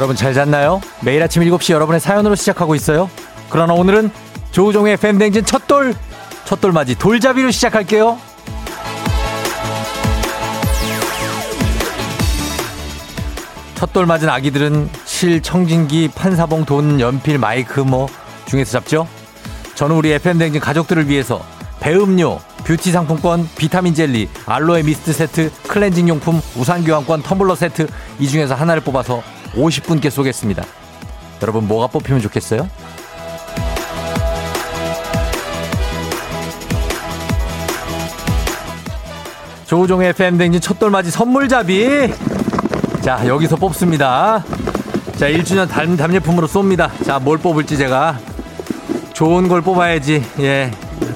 여러분 잘 잤나요? 매일 아침 7시 여러분의 사연으로 시작하고 있어요. 그러나 오늘은 조우종의 FM댕진 첫돌, 첫돌 맞이 돌잡이로 시작할게요. 첫돌 맞은 아기들은 실, 청진기, 판사봉, 돈, 연필, 마이크 뭐 중에서 잡죠? 저는 우리 FM댕진 가족들을 위해서 배음료, 뷰티 상품권, 비타민 젤리, 알로에 미스트 세트, 클렌징 용품, 우산 교환권, 텀블러 세트 이 중에서 하나를 뽑아서 50분께 쏘겠습니다. 여러분 뭐가 뽑히면 좋겠어요? 조우종의 FM댕진 첫돌맞이 선물잡이 자 여기서 뽑습니다. 자 1주년 담, 담례품으로 쏩니다. 자 뭘 뽑을지 제가 좋은 걸 뽑아야지 예.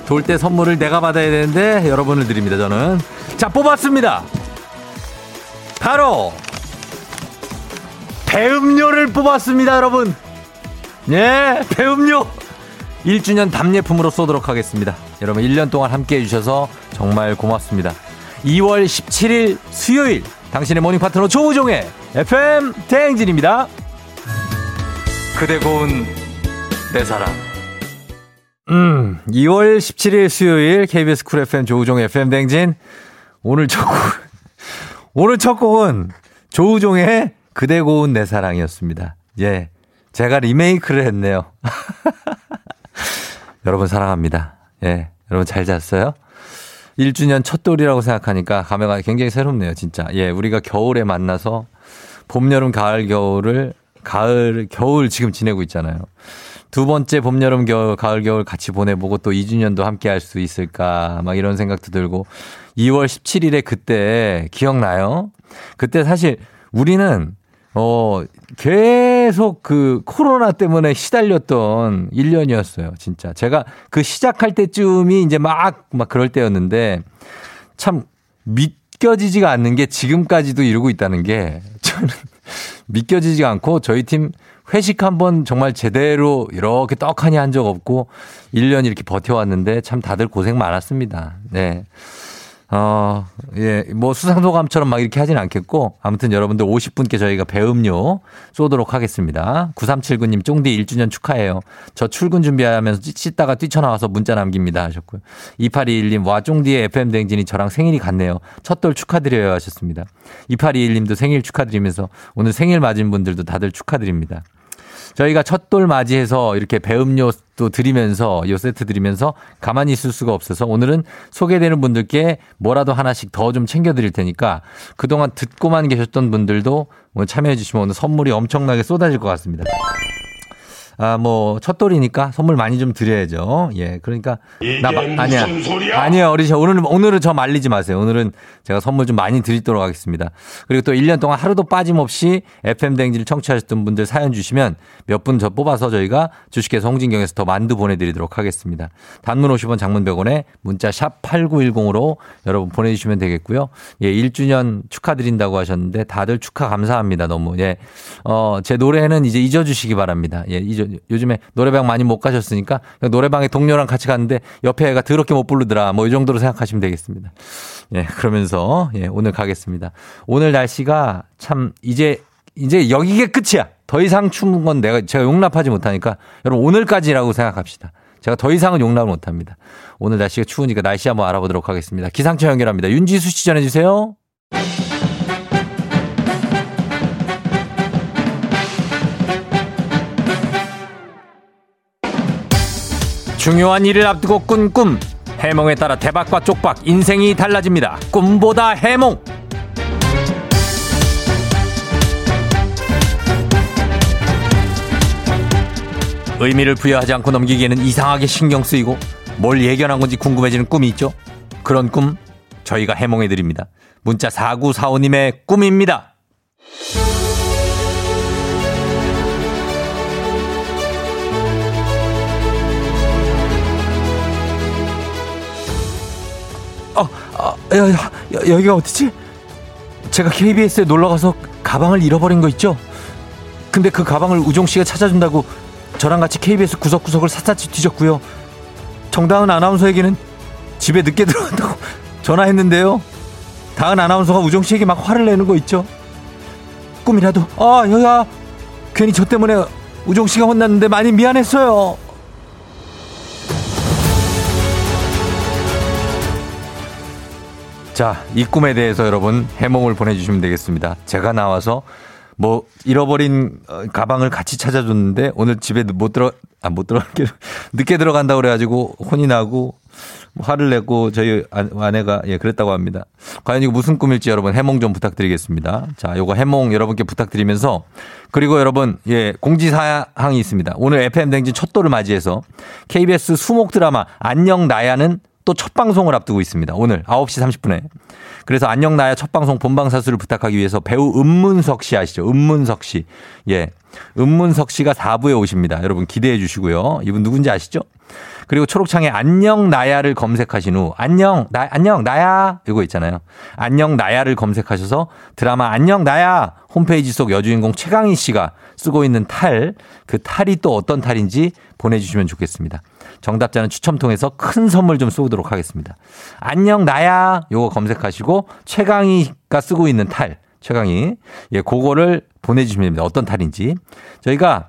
돌 때 선물을 내가 받아야 되는데 여러분을 드립니다 저는 자 뽑았습니다 바로 배음료를 뽑았습니다 여러분. 예 배음료. 1주년 답례품으로 쏘도록 하겠습니다. 여러분 1년 동안 함께 해주셔서 정말 고맙습니다. 2월 17일 수요일 당신의 모닝 파트너 조우종의 FM 대행진입니다. 그대 고운 내 사랑. 음, 2월 17일 수요일 KBS 쿨 FM 조우종 FM 댕진. 오늘 첫 곡, 오늘 첫 곡은 조우종의 그대 고운 내 사랑이었습니다. 예. 제가 리메이크를 했네요. 여러분 사랑합니다. 예. 여러분 잘 잤어요? 1주년 첫 돌이라고 생각하니까 감회가 굉장히 새롭네요, 진짜. 예. 우리가 겨울에 만나서 봄, 여름, 가을, 겨울을, 가을, 겨울 지금 지내고 있잖아요. 두 번째 봄, 여름, 겨울, 가을, 겨울 같이 보내보고 또 2주년도 함께 할 수 있을까 막 이런 생각도 들고 2월 17일에 그때 기억나요? 그때 사실 우리는 어, 계속 그 코로나 때문에 시달렸던 1년이었어요. 진짜. 제가 그 시작할 때쯤이 이제 막, 막 그럴 때였는데 참 믿겨지지가 않는 게 지금까지도 이러고 있다는 게 저는 믿겨지지가 않고 저희 팀 회식 한 번 정말 제대로 이렇게 떡하니 한 적 없고 1년 이렇게 버텨왔는데 참 다들 고생 많았습니다. 네. 어, 예, 뭐 수상소감처럼 막 이렇게 하진 않겠고 아무튼 여러분들 50분께 저희가 배음료 쏘도록 하겠습니다. 9379님 쫑디 1주년 축하해요. 저 출근 준비하면서 씻다가 뛰쳐나와서 문자 남깁니다 하셨고요. 2821님 와 쫑디의 FM 댕진이 저랑 생일이 같네요. 첫돌 축하드려요 하셨습니다. 2821님도 생일 축하드리면서 오늘 생일 맞은 분들도 다들 축하드립니다. 저희가 첫돌 맞이해서 이렇게 배음료도 드리면서 요 세트 드리면서 가만히 있을 수가 없어서 오늘은 소개되는 분들께 뭐라도 하나씩 더 좀 챙겨 드릴 테니까 그동안 듣고만 계셨던 분들도 오늘 참여해 주시면 오늘 선물이 엄청나게 쏟아질 것 같습니다. 아, 뭐, 첫 돌이니까 선물 많이 좀 드려야죠. 예, 그러니까. 나, 마, 아니야. 아니요, 어리셔. 오늘은, 오늘은 저 말리지 마세요. 오늘은 제가 선물 좀 많이 드리도록 하겠습니다. 그리고 또 1년 동안 하루도 빠짐없이 FM댕지를 청취하셨던 분들 사연 주시면 몇 분 저 뽑아서 저희가 주식회사 홍진경에서 더 만두 보내드리도록 하겠습니다. 단문 50원 장문 100원에 문자 샵 8910으로 여러분 보내주시면 되겠고요. 예, 1주년 축하드린다고 하셨는데 다들 축하 감사합니다. 너무. 예. 어, 제 노래는 이제 잊어주시기 바랍니다. 예, 잊어 요즘에 노래방 많이 못 가셨으니까 노래방에 동료랑 같이 갔는데 옆에 애가 더럽게 못 부르더라. 뭐 이 정도로 생각하시면 되겠습니다. 예, 그러면서 예, 오늘 가겠습니다. 오늘 날씨가 참 이제 이제 여기게 끝이야. 더 이상 추운 건 내가 제가 용납하지 못하니까 여러분 오늘까지라고 생각합시다. 제가 더 이상은 용납을 못합니다. 오늘 날씨가 추우니까 날씨 한번 알아보도록 하겠습니다. 기상청 연결합니다. 윤지수 씨 전해주세요. 중요한 일을 앞두고 꾼 꿈. 해몽에 따라 대박과 쪽박, 인생이 달라집니다. 꿈보다 해몽. 의미를 부여하지 않고 넘기기에는 이상하게 신경 쓰이고 뭘 예견한 건지 궁금해지는 꿈이 있죠. 그런 꿈 저희가 해몽해 드립니다. 문자 4945님의 꿈입니다. 어, 어, 야, 야, 여기가 어디지? 제가 KBS에 놀러 가서 가방을 잃어버린 거 있죠? 근데 그 가방을 우종 씨가 찾아준다고 저랑 같이 KBS 구석구석을 샅샅이 뒤졌고요. 정다은 아나운서에게는 집에 늦게 들어간다고 전화했는데요. 다은 아나운서가 우종 씨에게 막 화를 내는 거 있죠? 꿈이라도 아 여야 괜히 저 때문에 우종 씨가 혼났는데 많이 미안했어요. 자, 이 꿈에 대해서 여러분 해몽을 보내주시면 되겠습니다. 제가 나와서 뭐 잃어버린 어, 가방을 같이 찾아줬는데 오늘 집에 못 들어 아 못 들어가게 늦게 들어간다 고 그래가지고 혼이 나고 화를 내고 저희 아내가 예 그랬다고 합니다. 과연 이거 무슨 꿈일지 여러분 해몽 좀 부탁드리겠습니다. 자, 요거 해몽 여러분께 부탁드리면서 그리고 여러분 예 공지 사항이 있습니다. 오늘 FM 댕진 첫 도를 맞이해서 KBS 수목 드라마 안녕 나야는 또 첫 방송을 앞두고 있습니다. 오늘 9시 30분에. 그래서 안녕 나야 첫 방송 본방사수를 부탁하기 위해서 배우 은문석 씨 아시죠? 은문석 씨. 예. 은문석 씨가 4부에 오십니다. 여러분 기대해 주시고요. 이분 누군지 아시죠? 그리고 초록창에 안녕 나야를 검색하신 후 안녕 나 안녕 나야 이거 있잖아요. 안녕 나야를 검색하셔서 드라마 안녕 나야 홈페이지 속 여주인공 최강희 씨가 쓰고 있는 탈 그 탈이 또 어떤 탈인지 보내주시면 좋겠습니다. 정답자는 추첨 통해서 큰 선물 좀 쏘도록 하겠습니다. 안녕 나야 요거 검색하시고 최강희가 쓰고 있는 탈 최강희 예 그거를 보내주시면 됩니다. 어떤 탈인지 저희가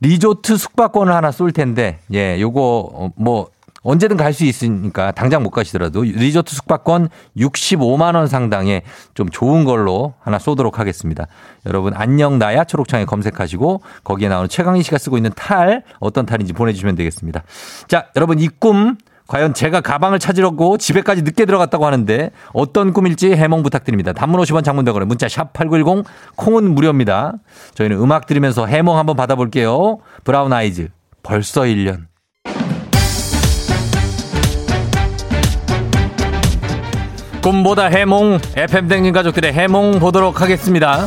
리조트 숙박권을 하나 쏠 텐데, 예, 요거, 어, 뭐, 언제든 갈 수 있으니까 당장 못 가시더라도 리조트 숙박권 65만 원 상당의 좀 좋은 걸로 하나 쏘도록 하겠습니다. 여러분, 안녕 나야 초록창에 검색하시고 거기에 나오는 최강희 씨가 쓰고 있는 탈, 어떤 탈인지 보내주시면 되겠습니다. 자, 여러분, 이 꿈 과연 제가 가방을 찾으려고 집에까지 늦게 들어갔다고 하는데 어떤 꿈일지 해몽 부탁드립니다. 단문 50원 장문대거래 문자 샵 8910 콩은 무료입니다. 저희는 음악 들으면서 해몽 한번 받아볼게요. 브라운 아이즈 벌써 1년. 꿈보다 해몽 FM 댕진 가족들의 해몽 보도록 하겠습니다.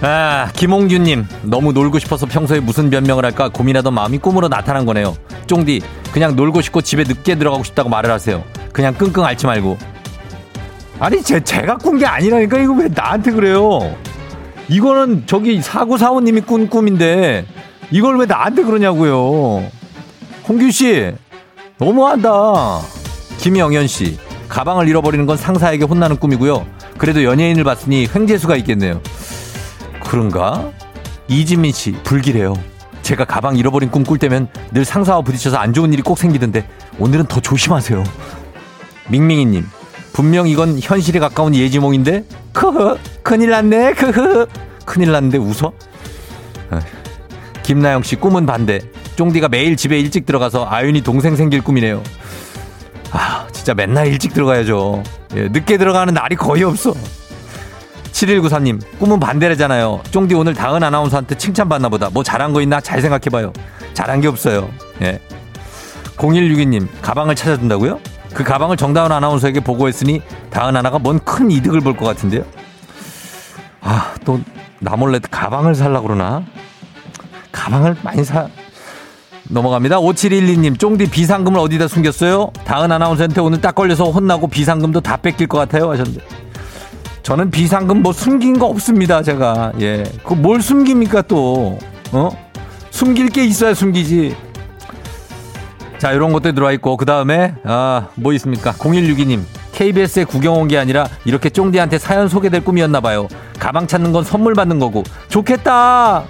아, 김홍규님, 너무 놀고 싶어서 평소에 무슨 변명을 할까 고민하던 마음이 꿈으로 나타난 거네요. 쫑디, 그냥 놀고 싶고 집에 늦게 들어가고 싶다고 말을 하세요. 그냥 끙끙 앓지 말고. 아니, 제, 제가 꾼 게 아니라니까 이거 왜 나한테 그래요? 이거는 저기 사구사오님이 꾼 꿈인데 이걸 왜 나한테 그러냐고요. 홍규 씨, 너무한다. 김영현 씨, 가방을 잃어버리는 건 상사에게 혼나는 꿈이고요. 그래도 연예인을 봤으니 횡재수가 있겠네요. 그런가? 이지민 씨, 불길해요. 제가 가방 잃어버린 꿈 꿀 때면 늘 상사와 부딪혀서 안 좋은 일이 꼭 생기던데 오늘은 더 조심하세요. 밍밍이님, 분명 이건 현실에 가까운 예지몽인데? 크흐, 큰일 났네, 크흐. 큰일 났는데 웃어? 김나영 씨, 꿈은 반대. 쫑디가 매일 집에 일찍 들어가서 아윤이 동생 생길 꿈이네요. 아, 진짜 맨날 일찍 들어가야죠. 예, 늦게 들어가는 날이 거의 없어. 7194님, 꿈은 반대래잖아요. 쫑디 오늘 다은 아나운서한테 칭찬받나 보다. 뭐 잘한 거 있나? 잘 생각해봐요. 잘한 게 없어요. 예. 0162님, 가방을 찾아준다고요? 그 가방을 정다은 아나운서에게 보고했으니 다은 아나가 뭔 큰 이득을 볼 것 같은데요? 아, 또, 나 몰래 가방을 살라 그러나? 가방을 많이 사, 넘어갑니다. 5712님, 쫑디 비상금을 어디다 숨겼어요? 다은 아나운서한테 오늘 딱 걸려서 혼나고 비상금도 다 뺏길 것 같아요. 하셨는데. 저는 비상금 뭐 숨긴 거 없습니다, 제가. 예. 그 뭘 숨깁니까 또? 어? 숨길 게 있어야 숨기지. 자, 이런 것도 들어와 있고, 그 다음에, 아, 뭐 있습니까? 0162님, KBS에 구경 온 게 아니라 이렇게 쫑디한테 사연 소개될 꿈이었나 봐요. 가방 찾는 건 선물 받는 거고. 좋겠다!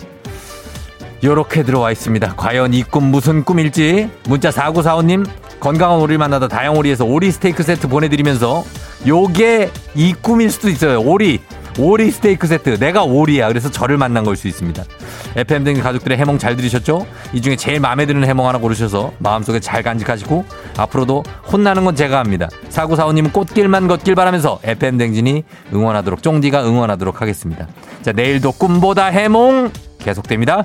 요렇게 들어와 있습니다. 과연 이 꿈 무슨 꿈일지? 문자 4945님, 건강한 오리를 만나다 다양오리에서 오리 스테이크 세트 보내드리면서 요게 이 꿈일 수도 있어요. 오리. 오리 스테이크 세트. 내가 오리야. 그래서 저를 만난 걸 수 있습니다. FM 등 가족들의 해몽 잘 들으셨죠? 이 중에 제일 마음에 드는 해몽 하나 고르셔서 마음속에 잘 간직하시고 앞으로도 혼나는 건 제가 합니다. 사구사오님은 꽃길만 걷길 바라면서 FM 댕진이 응원하도록 쫑디가 응원하도록 하겠습니다. 자 내일도 꿈보다 해몽 계속됩니다.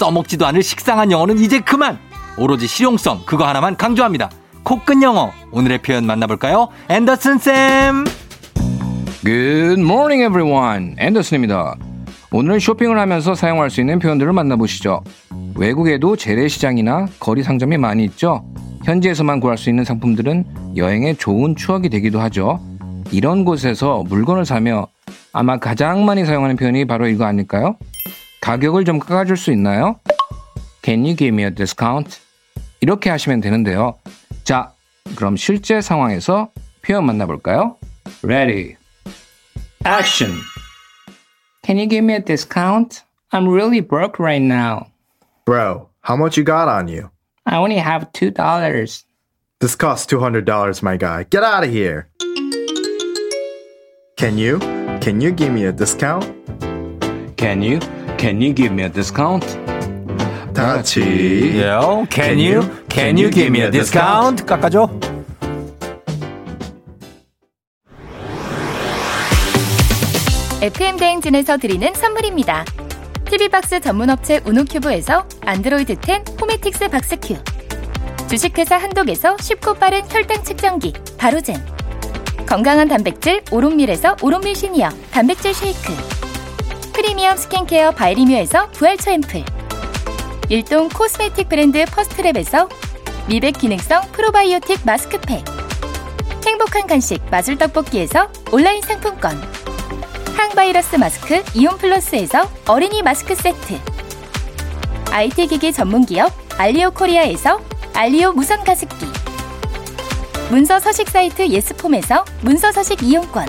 써먹지도 않을 식상한 영어는 이제 그만. 오로지 실용성 그거 하나만 강조합니다. 코끝 영어 오늘의 표현 만나볼까요? 앤더슨 쌤. Good morning, everyone. 앤더슨입니다. 오늘 쇼핑을 하면서 사용할 수 있는 표현들을 만나보시죠. 외국에도 재래시장이나 거리 상점이 많이 있죠. 현지에서만 구할 수 있는 상품들은 여행의 좋은 추억이 되기도 하죠. 이런 곳에서 물건을 사며 아마 가장 많이 사용하는 표현이 바로 이거 아닐까요? 가격을 좀 깎아줄 수 있나요? Can you give me a discount? 이렇게 하시면 되는데요. 자, 그럼 실제 상황에서 표현 만나볼까요? Ready. Action. Can you give me a discount? I'm really broke right now. Bro, how much you got on you? I only have $2. This costs $200, my guy. Get out of here. Can you? Can you give me a discount? Can you? Can you give me a discount? 다 같이. Yo, can you? Can you give me a discount? 깎아줘. FM 대행진에서 드리는 선물입니다. TV박스 전문업체 우노큐브에서 안드로이드 10 호메틱스 박스큐 주식회사 한독에서 쉽고 빠른 혈당 측정기 바로젠 건강한 단백질 오롯밀에서 오롯밀 시니어 단백질 쉐이크 프리미엄 스킨케어 바이리뮤에서 부활초 앰플. 일동 코스메틱 브랜드 퍼스트랩에서 미백 기능성 프로바이오틱 마스크팩. 행복한 간식 마술 떡볶이에서 온라인 상품권. 항바이러스 마스크 이온 플러스에서 어린이 마스크 세트. IT 기기 전문 기업 알리오 코리아에서 알리오 무선 가습기. 문서 서식 사이트 예스폼에서 문서 서식 이용권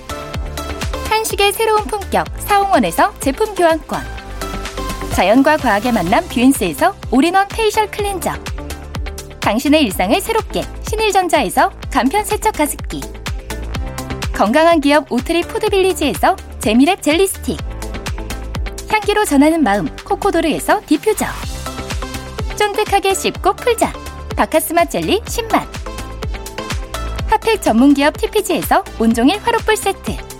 한식의 새로운 품격 사홍원에서 제품 교환권. 자연과 과학의 만남 뷰인스에서 올인원 페이셜 클렌저. 당신의 일상을 새롭게 신일전자에서 간편 세척 가습기. 건강한 기업 오트리 푸드빌리지에서 재미랩 젤리 스틱. 향기로 전하는 마음 코코도르에서 디퓨저. 쫀득하게 씹고 풀자. 바카스마 젤리 10만 핫팩 전문기업 TPG에서 온종일 화롯불 세트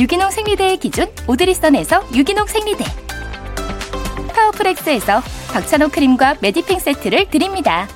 유기농 생리대의 기준 오드리선에서 유기농 생리대 파워풀엑스에서 박찬호 크림과 메디핑 세트를 드립니다.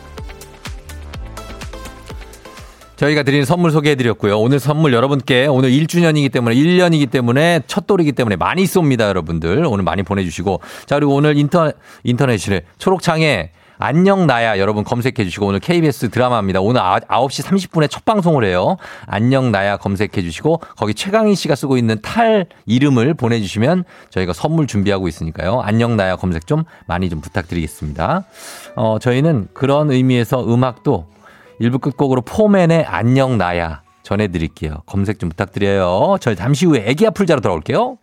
저희가 드리는 선물 소개해드렸고요. 오늘 선물 여러분께 오늘 1주년이기 때문에 1년이기 때문에 첫 돌이기 때문에 많이 쏩니다, 여러분들. 오늘 많이 보내주시고. 자, 그리고 오늘 인터, 인터넷이래. 초록창에 안녕 나야 여러분 검색해 주시고 오늘 KBS 드라마입니다. 오늘 9시 30분에 첫 방송을 해요. 안녕 나야 검색해 주시고 거기 최강희 씨가 쓰고 있는 탈 이름을 보내주시면 저희가 선물 준비하고 있으니까요. 안녕 나야 검색 좀 많이 좀 부탁드리겠습니다. 어, 저희는 그런 의미에서 음악도 일부 끝곡으로 포맨의 안녕 나야 전해드릴게요. 검색 좀 부탁드려요. 저희 잠시 후에 애기 아플 자로 돌아올게요.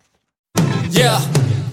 Yeah.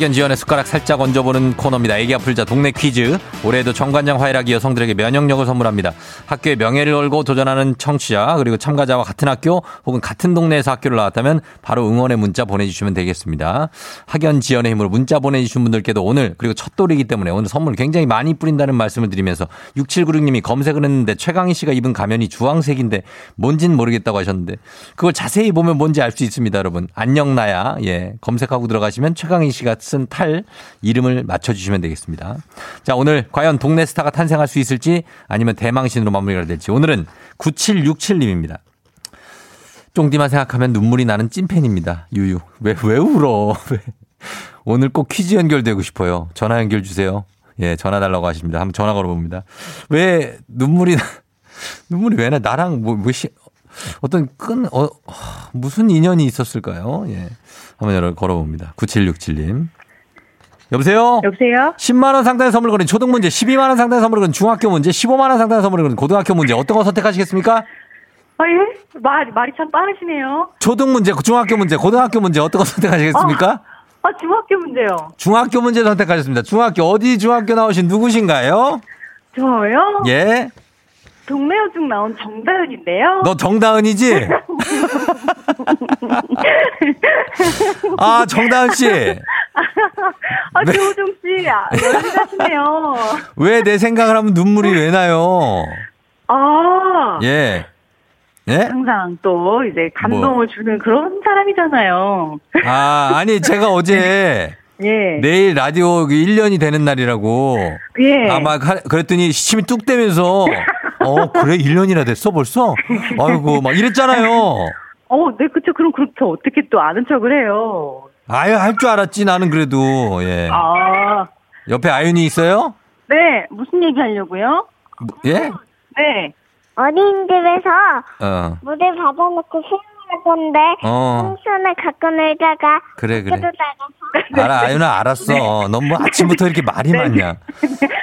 학연 지연의 숟가락 살짝 얹어보는 코너입니다. 애기 아플 자 동네 퀴즈. 올해도 정관장 화이락이 여성들에게 면역력을 선물합니다. 학교의 명예를 걸고 도전하는 청취자 그리고 참가자와 같은 학교 혹은 같은 동네에서 학교를 나왔다면 바로 응원의 문자 보내주시면 되겠습니다. 학연 지연의 힘으로 문자 보내주신 분들께도 오늘 그리고 첫 돌이기 때문에 오늘 선물 굉장히 많이 뿌린다는 말씀을 드리면서 6796님이 검색을 했는데 최강희 씨가 입은 가면이 주황색인데 뭔진 모르겠다고 하셨는데 그걸 자세히 보면 뭔지 알 수 있습니다, 여러분. 안녕 나야. 예. 검색하고 들어가시면 최강희 씨가 쓴 탈 이름을 맞춰주시면 되겠습니다. 자, 오늘 과연 동네 스타가 탄생할 수 있을지 아니면 대망신으로 마무리가 될지 오늘은 9767님입니다. 쫑디만 생각하면 눈물이 나는 찐팬입니다. 유유. 왜, 왜 울어? 왜? 오늘 꼭 퀴즈 연결되고 싶어요. 전화 연결 주세요. 예, 전화 달라고 하십니다. 한번 전화 걸어봅니다. 왜 눈물이, 나, 눈물이 왜 나? 나랑 뭐, 뭐, 시, 어떤 끈, 어, 무슨 인연이 있었을까요? 예. 한번 열어 걸어봅니다. 9767님. 여보세요? 여보세요? 10만원 상당의 선물 거는 초등 문제, 12만원 상당의 선물 거는 중학교 문제, 15만원 상당의 선물 거는 고등학교 문제. 어떤 거 선택하시겠습니까? 아, 예? 말, 말이 참 빠르시네요. 초등 문제, 중학교 문제, 고등학교 문제 어떤 거 선택하시겠습니까? 아, 중학교 문제요. 중학교 문제 선택하셨습니다. 중학교, 어디 중학교 나오신 누구신가요? 저요? 예? 동네 여중 나온 정다은인데요. 너 정다은이지? 아, 정다은 씨. 아, 네. 조우종 씨, 아, 열리하시네요. 왜 내 생각을 하면 눈물이 왜 나요? 아, 예. 예? 항상 또 이제 감동을 뭐. 주는 그런 사람이잖아요. 아, 아니, 제가 어제 예. 내일 라디오 1년이 되는 날이라고. 예. 아마 가- 그랬더니 시침이 뚝 떼면서 어, 그래? 1년이나 됐어 벌써? 아이고, 막 이랬잖아요. 어, 네, 그쵸. 그럼 그렇게 어떻게 또 아는 척을 해요. 아유, 할 줄 알았지, 나는 그래도. 예. 아, 옆에 아윤이 있어요? 네. 무슨 얘기 하려고요? 뭐, 예? 네. 어린이집에서 어, 물을 받아놓고 수영할 건데 어, 풍선을 갖고 놀다가 그래, 그래. 알아, 아윤아, 알았어. 넌뭐 아침부터 이렇게 말이 많냐.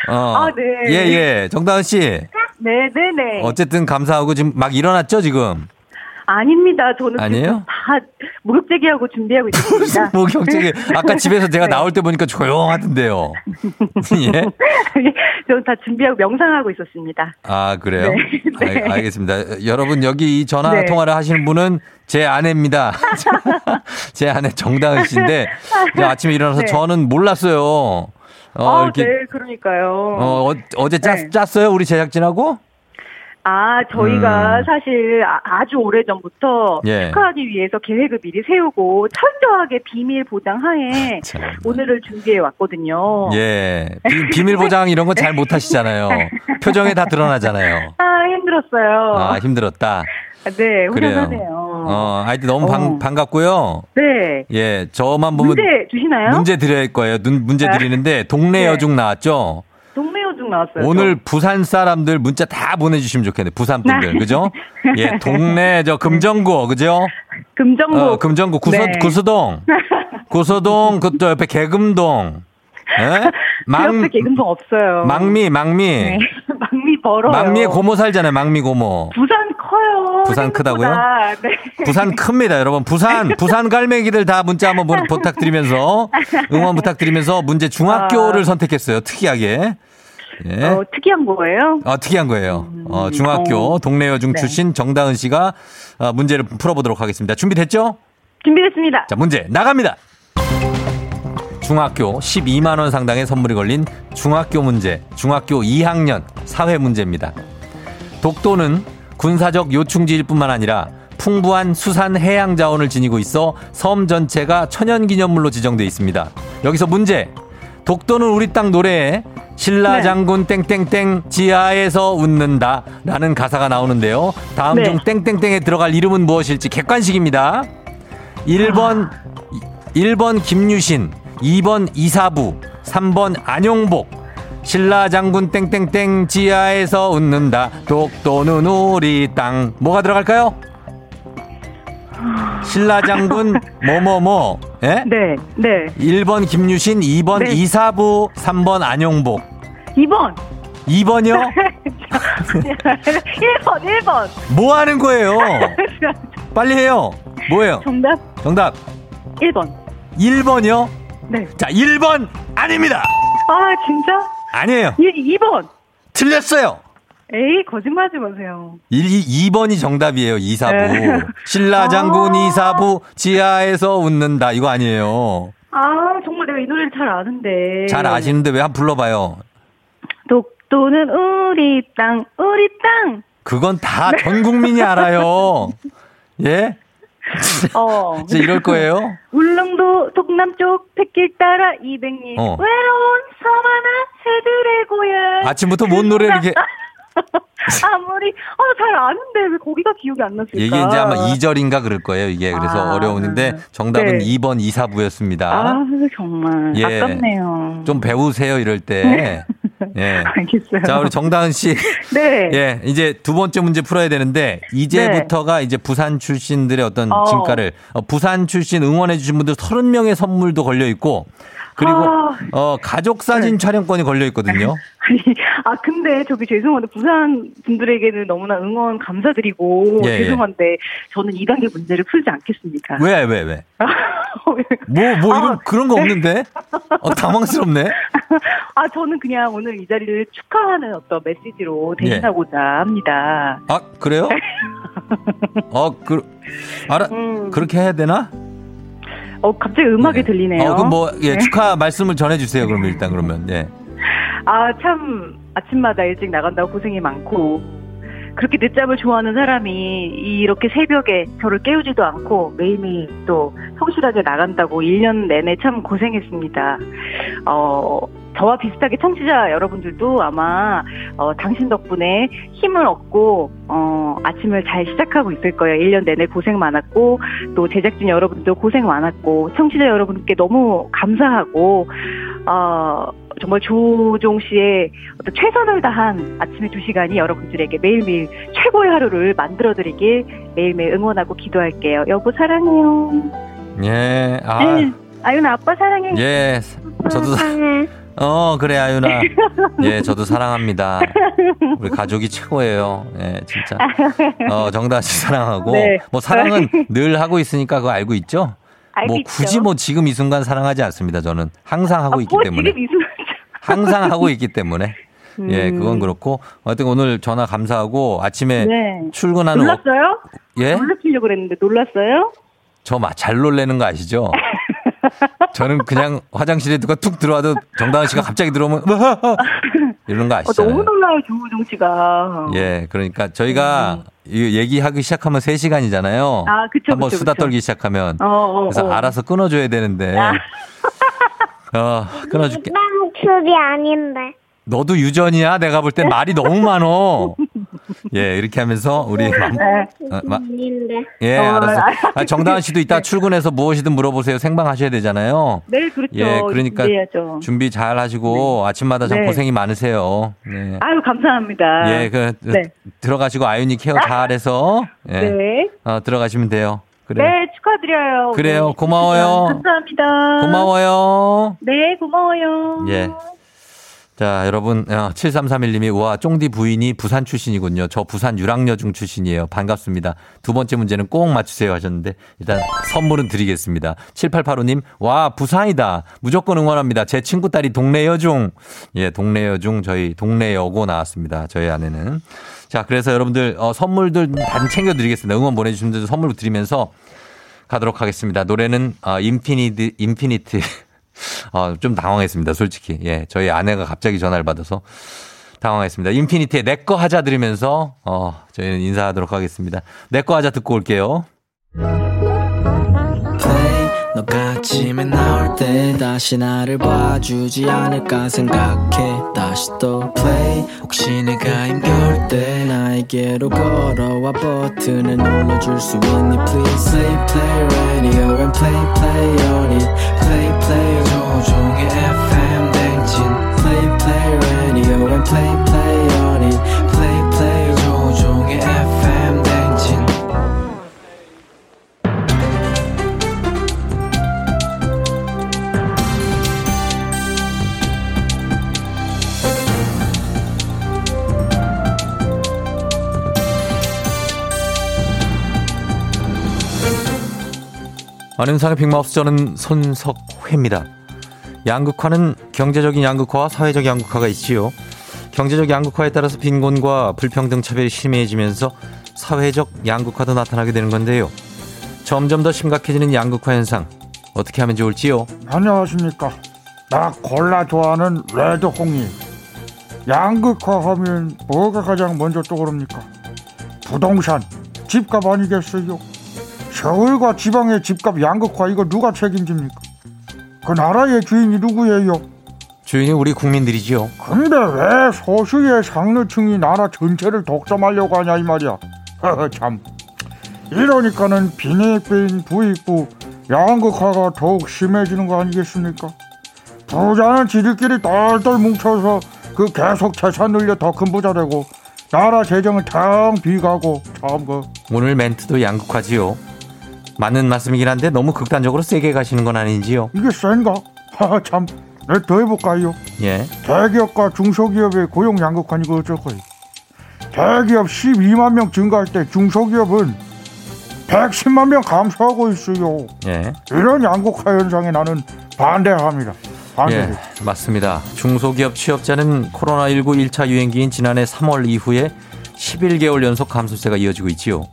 어. 아, 네. 예, 예. 정다은 씨. 네, 네, 네. 어쨌든 감사하고 지금 막 일어났죠, 지금? 아닙니다. 저는 아니에요? 다 목욕제기하고 준비하고 있습니다. 뭐 경쟁이 아까 집에서 제가 네. 나올 때 보니까 조용하던데요. 예? 저는 다 준비하고 명상하고 있었습니다. 아 그래요? 네. 네. 알, 알겠습니다. 여러분 여기 이 전화 네. 통화를 하시는 분은 제 아내입니다. 제 아내 정다은 씨인데 아침에 일어나서 네. 저는 몰랐어요. 어 아, 이렇게 네, 그러니까요. 어, 어, 제 짰, 네. 짰어요 우리 제작진하고? 아, 저희가 음. 사실 아, 주 오래 전부터 예. 축하하기 위해서 계획을 미리 세우고 철저하게 비밀 보장 하에 참. 오늘을 준비해 왔거든요. 예 비, 밀 보장 이런 거잘 못하시잖아요. 표정에 다 드러나잖아요. 아, 힘들었어요. 아 힘들었다. 네, 그래요. 후련하네요. 어, 하여튼 너무 반, 어. 반갑고요. 네. 예, 저만 보면 문제 주시나요? 문제 드릴 거예요. 눈, 문제 네. 드리는데 동네 네. 여중 나왔죠? 동네 요중 나왔어요. 오늘 저. 부산 사람들 문자 다 보내주시면 좋겠네. 부산 분들. 네. 그죠? 예, 동네, 저, 금정구, 그죠? 금정구. 어, 금정구, 구서, 네. 구서동. 구서동, 그 또 옆에 개금동. 예? 그 옆에 개금동 없어요. 망미, 망미. 네. 망미 벌어요. 망미에 고모 살잖아요. 망미 고모. 부산 커요. 부산 크다고요? 네. 부산 큽니다, 여러분. 부산, 부산 갈매기들 다 문자 한번 부- 부탁드리면서, 응원 부탁드리면서 문제 중학교를 아. 선택했어요. 특이하게. 예. 어, 특이한 거예요. 어, 특이한 거예요. 어, 중학교 어. 동네 여중 네. 출신 정다은 씨가 어, 문제를 풀어보도록 하겠습니다. 준비됐죠? 준비됐습니다. 자, 문제 나갑니다. 중학교 12만 원 상당의 선물이 걸린 중학교 문제, 중학교 2학년 사회 문제입니다. 독도는 군사적 요충지일 뿐만 아니라 풍부한 수산 해양 자원을 지니고 있어 섬 전체가 천연기념물로 지정돼 있습니다. 여기서 문제. 독도는 우리 땅 노래에 신라 네. 장군 땡땡땡 지하에서 웃는다 라는 가사가 나오는데요. 다음 네. 중 땡땡땡에 들어갈 이름은 무엇일지 객관식입니다. 1번 1번 김유신, 2번 이사부, 3번 안용복. 신라 장군 땡땡땡 지하에서 웃는다. 독도는 우리 땅. 뭐가 들어갈까요? 신라 장군 뭐뭐뭐. 예? 네, 네. 1번 김유신, 2번 네. 이사부, 3번 안용복. 2번. 2번이요? 1번, 1번. 뭐 하는 거예요? 빨리 해요. 뭐예요? 정답 정답. 1번. 1번이요? 네. 자, 1번 아닙니다. 아, 진짜? 아니에요. 2, 2번. 틀렸어요. 에이, 거짓말하지 마세요. 1, 2, 2번이 정답이에요. 이사부. 네. 신라 장군 아. 이사부 지하에서 웃는다. 이거 아니에요. 아, 정말 내가 이 노래를 잘 아는데. 잘 아시는데 왜한번 불러봐요. 독도는 우리 땅, 우리 땅. 그건 다 네. 전 국민이 알아요. 예? 어. 진짜 이럴 거예요? 울릉도 동남쪽 백길 따라 200리 어. 외로운 서하나 새들의 고향 아침부터 뭔 노래를 이렇게 아무리 어 잘 아는데 왜 거기가 기억이 안 났을까 이게 이제 아마 2절인가 그럴 거예요. 이게 그래서 아, 어려우는데 정답은 네. 2번 이사부였습니다. 아 정말 예. 아깝네요 좀 배우세요 이럴 때. 예. 알겠어요 자, 우리 정다은 씨. 네 예, 이제 두 번째 문제 풀어야 되는데 이제부터가 이제 부산 출신들의 어떤 어. 진가를 어, 부산 출신 응원해 주신 분들 30명의 선물도 걸려 있고 그리고 아. 네. 어, 가족 사진 촬영권이 걸려 있거든요. 아니, 아 근데 저기 죄송한데 부산 분들에게는 너무나 응원 감사드리고 예, 예. 죄송한데 저는 2단계 문제를 풀지 않겠습니다 왜, 왜, 왜? 뭐, 뭐 이런 아, 그런 거 없는데? 어, 당황스럽네. 아, 저는 그냥 오늘 이 자리를 축하하는 어떤 메시지로 대신하고자 합니다. 아, 그래요? 어, 그, 알아, 음, 그렇게 해야 되나? 어, 갑자기 음악이 네. 들리네요. 어, 그럼 뭐, 예, 네. 축하 말씀을 전해주세요. 그럼 일단 그러면, 예. 아, 참, 아침마다 일찍 나간다고 고생이 많고, 그렇게 늦잠을 좋아하는 사람이 이렇게 새벽에 저를 깨우지도 않고 매일매일 또 성실하게 나간다고 1년 내내 참 고생했습니다. 어, 저와 비슷하게 청취자 여러분들도 아마 어, 당신 덕분에 힘을 얻고 어, 아침을 잘 시작하고 있을 거예요. 1년 내내 고생 많았고 또 제작진 여러분도 고생 많았고 청취자 여러분께 너무 감사하고 어, 정말 조종 씨의 어떤 최선을 다한 아침의 두 시간이 여러분들에게 매일매일 최고의 하루를 만들어드리길 매일매일 응원하고 기도할게요. 여보 사랑해요. 예, 아, 네. 아윤아 아빠 사랑해. 예. 저도, 사- 사랑해. 어, 그래, 아윤아. 예, 저도 사랑합니다. 우리 가족이 최고예요. 예, 진짜. 어, 정다은 씨 사랑하고. 네. 뭐, 사랑은 늘 하고 있으니까 그거 알고 있죠? 알고 뭐, 있죠? 굳이 뭐, 지금 이 순간 사랑하지 않습니다. 저는. 항상 하고 아, 있기 뭐 때문에. 지금 이 순간 항상 하고 있기 때문에. 예, 음. 그건 그렇고. 하여튼 오늘 전화 감사하고 아침에 네. 출근하는. 어- 놀랐어요? 예? 놀라시려고 그랬는데 놀랐어요? 저 잘 놀래는 거 아시죠? 저는 그냥 화장실에 누가 툭 들어와도 정다은 씨가 갑자기 들어오면 이러는 거 어, 아시잖아요. 너무 놀라요 조우종 씨가. 예, 그러니까 저희가 이 얘기하기 시작하면 3시간이잖아요. 음. 아, 그쵸, 한번 그쵸, 수다 그쵸. 떨기 시작하면. 어, 어, 그래서 어. 알아서 끊어줘야 되는데. 아. 어, 끊어줄게. 나 목소리 아닌데. 너도 유전이야? 내가 볼땐 말이 너무 많어. 예, 이렇게 하면서 우리 맘- 어, 마- 아닌데. 예, 어, 알았어. 알았어요. 아, 정다은 씨도 이따 출근해서 무엇이든 물어보세요. 생방 하셔야 되잖아요. 네, 그렇죠. 예, 그러니까 준비해야죠. 준비 잘 하시고 아침마다 참 네. 고생이 많으세요. 네. 아유, 감사합니다. 예, 그 네. 들어가시고 아윤이 케어 잘해서 예. 네. 어, 들어가시면 돼요. 그래. 네, 축하드려요. 그래요. 고마워요. 감사합니다. 고마워요. 네, 고마워요. 예. 자, 여러분, 어, 7331님이, 와, 쫑디 부인이 부산 출신이군요. 저 부산 유랑여중 출신이에요. 반갑습니다. 두 번째 문제는 꼭 맞추세요 하셨는데, 일단 선물은 드리겠습니다. 7885님, 와, 부산이다. 무조건 응원합니다. 제 친구 딸이 동네 여중. 예, 동네 여중, 저희 동네 여고 나왔습니다. 저희 아내는. 자, 그래서 여러분들, 어, 선물들 다 챙겨드리겠습니다. 응원 보내주신 분들 선물 드리면서 가도록 하겠습니다. 노래는, 어, 인피니트, 인피니트. 어, 좀 당황했습니다, 솔직히. 예, 저희 아내가 갑자기 전화를 받아서 당황했습니다. 인피니티의 내꺼 하자 들으면서, 어, 저희는 인사하도록 하겠습니다. 내꺼 하자 듣고 올게요. 너가 아침에 나올 때 다시 나를 봐주지 않을까 생각해 다시 또 play 혹시 내가 힘겨울 때 나에게로 걸어와 버튼을 눌러줄 수 있니 please play play radio and play play on it play play 조종의 FM 댕진 Play Play Radio and Play Play on it Play Play 조종의 FM 댕진 아는 사의 빅마우스 저는 손석회입니다. 양극화는 경제적인 양극화와 사회적 양극화가 있지요. 경제적 양극화에 따라서 빈곤과 불평등 차별이 심해지면서 사회적 양극화도 나타나게 되는 건데요. 점점 더 심각해지는 양극화 현상 어떻게 하면 좋을지요? 안녕하십니까. 나 콜라 좋아하는 레드 홍이. 양극화하면 뭐가 가장 먼저 떠오릅니까? 부동산, 집값 아니겠어요? 서울과 지방의 집값 양극화 이거 누가 책임집니까? 그 나라의 주인이 누구예요? 주인이 우리 국민들이지요. 근데 왜 소수의 상류층이 나라 전체를 독점하려고 하냐 이 말이야. 참. 이러니까는 빈익빈 부익부 양극화가 더욱 심해지는 거 아니겠습니까? 부자는 지들끼리 똘똘 뭉쳐서 그 계속 재산 늘려 더 큰 부자 되고 나라 재정은 텅 비가고 참 그 오늘 멘트도 양극화지요. 맞는 말씀이긴 한데 너무 극단적으로 세게 가시는 건 아닌지요? 이게 센가? 하참 내가 더 해볼까요? 예. 대기업과 중소기업의 고용 양극화 이거 어쩔 거예요? 대기업 12만 명 증가할 때 중소기업은 110만 명 감소하고 있어요. 예. 이런 양극화 현상에 나는 반대합니다. 반대. 예, 맞습니다. 중소기업 취업자는 코로나19 1차 유행기인 지난해 3월 이후에 11개월 연속 감소세가 이어지고 있지요.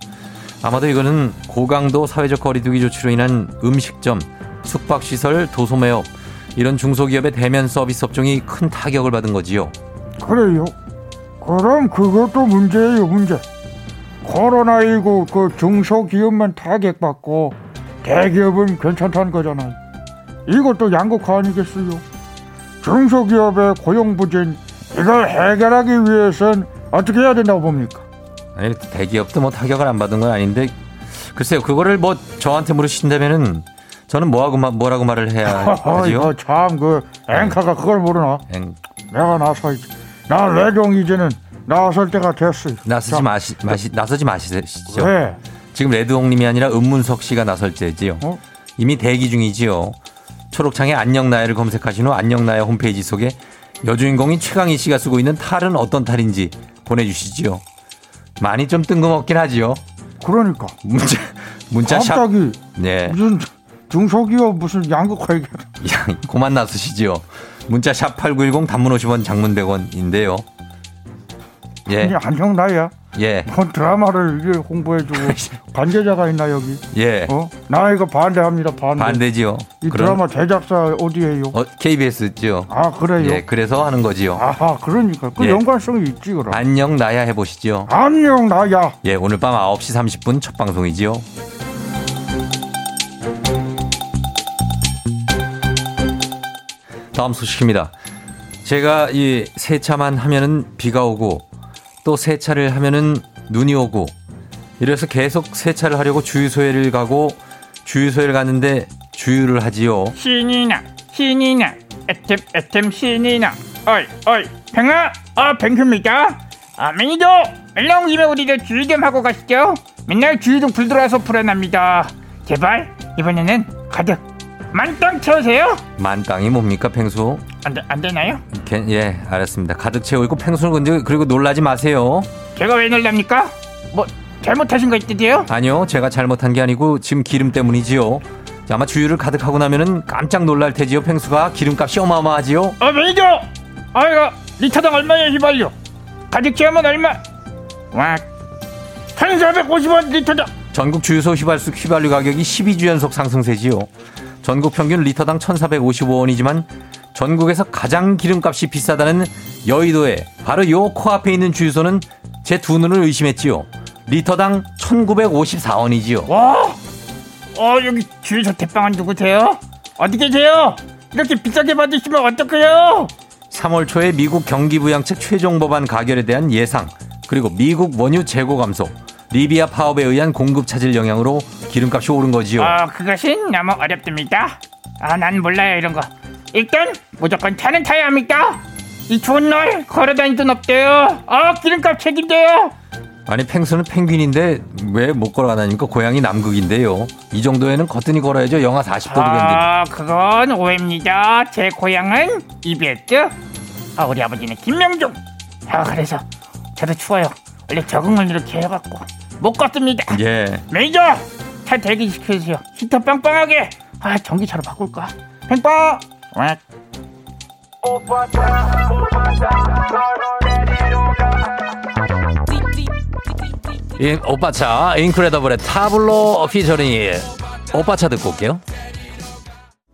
아마도 이거는 고강도 사회적 거리두기 조치로 인한 음식점, 숙박시설, 도소매업 이런 중소기업의 대면 서비스 업종이 큰 타격을 받은 거지요. 그래요. 그럼 그것도 문제예요, 문제. 코로나19 그 중소기업만 타격받고 대기업은 괜찮다는 거잖아요. 이것도 양극화 아니겠어요? 중소기업의 고용 부진 이걸 해결하기 위해선 어떻게 해야 된다고 봅니까? 아니, 대기업도 뭐 타격을 안 받은 건 아닌데 글쎄요, 그거를 뭐 저한테 물으신다면은 저는 뭐하고 마- 뭐라고 말을 해야 하지요? 이거 참그 앵카가 그걸 모르나? 엥, 내가 나서야지. 나 레종 이제는 나설 때가 됐어요. 나서지 자, 마시, 마시 나서지 마시죠. 왜? 지금 레드홍님이 아니라 은문석 씨가 나설 때지요. 어? 이미 대기 중이지요. 초록창에 안녕 나야를 검색하신 후 안녕 나야 홈페이지 속에 여주인공인 최강희 씨가 쓰고 있는 탈은 어떤 탈인지 보내주시지요. 많이 좀 뜬금없긴 하지요. 그러니까 문자 문자 샵 갑자기 네. 무슨 중소기업 무슨 양극화 얘기 야, 고만 나서시지요. 문자 샵 8910 단문 50원 장문 100원인데요. 예. 아니 안녕 나야. 예. 뭔 드라마를 홍보해주고 관계자가 있나 여기? 예. 어? 나 이거 반대합니다. 반대. 반대지요. 이 드라마 제작사 어디에요? 어, KBS죠. 아 그래요? 예, 그래서 하는 거지요. 아하 그러니까 그 예. 연관성이 있지 그럼. 안녕 나야 해보시죠. 안녕 나야. 예, 오늘 밤 9시 30분 첫 방송이지요. 다음 소식입니다. 제가 이 세차만 하면은 비가 오고 또 세차를 하면은 눈이 오고 이래서 계속 세차를 하려고 주유소에를 가고 주유소에를 갔는데 주유를 하지요. 신이 나 신이 나 애템 애템 신이 나. 어이 어이 팽아 아 팽큐입니다 아 매니저 얼른 온 김에 우리도 주유 좀 하고 가시죠. 맨날 주유등 불 들어와서 불안합니다. 제발 이번에는 가득 만땅 채우세요 만땅이 뭡니까 팽수? 안, 되, 안 되나요? 개- 예, 알았습니다. 가득 채우고 팽수는 근데 그리고 놀라지 마세요. 제가 왜 놀랍니까? 뭐 잘못하신 거 있대요? 아니요, 제가 잘못한 게 아니고 지금 기름 때문이지요. 아마 주유를 가득하고 나면은 깜짝 놀랄 테지요. 펭수가 기름값이 어마어마하지요. 어 매니저 아이고 리터당 얼마예요 휘발유 가득 채우면 얼마 와 1450원 리터당 전국 주유소 휘발수 휘발유 가격이 12주 연속 상승세지요. 전국 평균 리터당 1,455원이지만 전국에서 가장 기름값이 비싸다는 여의도에 바로 요 코앞에 있는 주유소는 제 두 눈을 의심했지요. 리터당 1,954원이지요. 와, 어 여기 주유소 대빵은 누구세요? 어디 계세요? 이렇게 비싸게 받으시면 어떡해요? 3월 초에 미국 경기부양책 최종 법안 가결에 대한 예상, 그리고 미국 원유 재고 감소, 리비아 파업에 의한 공급 차질 영향으로 기름값이 오른 거지요. 어 그것은 너무 어렵습니다. 아 난 몰라요 이런 거. 일단 무조건 차는 타야 합니다. 이 추운 날 걸어다닐 돈 없대요. 아 기름값 책임져요. 아니 펭수는 펭귄인데 왜 못 걸어가다니까 고향이 남극인데요. 이 정도에는 거뜬히 걸어야죠. 영하 40도도 견디고. 아 그건 오해입니다. 제 고향은 이베트. 아 우리 아버지는 김명중. 아 그래서 저도 추워요. 원래 적응을 이렇게 해갖고 못 걷습니다. 예. 메이저 차 대기 시켜주세요. 히터 빵빵하게. 아, 전기차로 바꿀까? 팽빵! 웩. 이, 오빠차 인크레더블의 타블로 피처링 오빠차 듣고 올게요.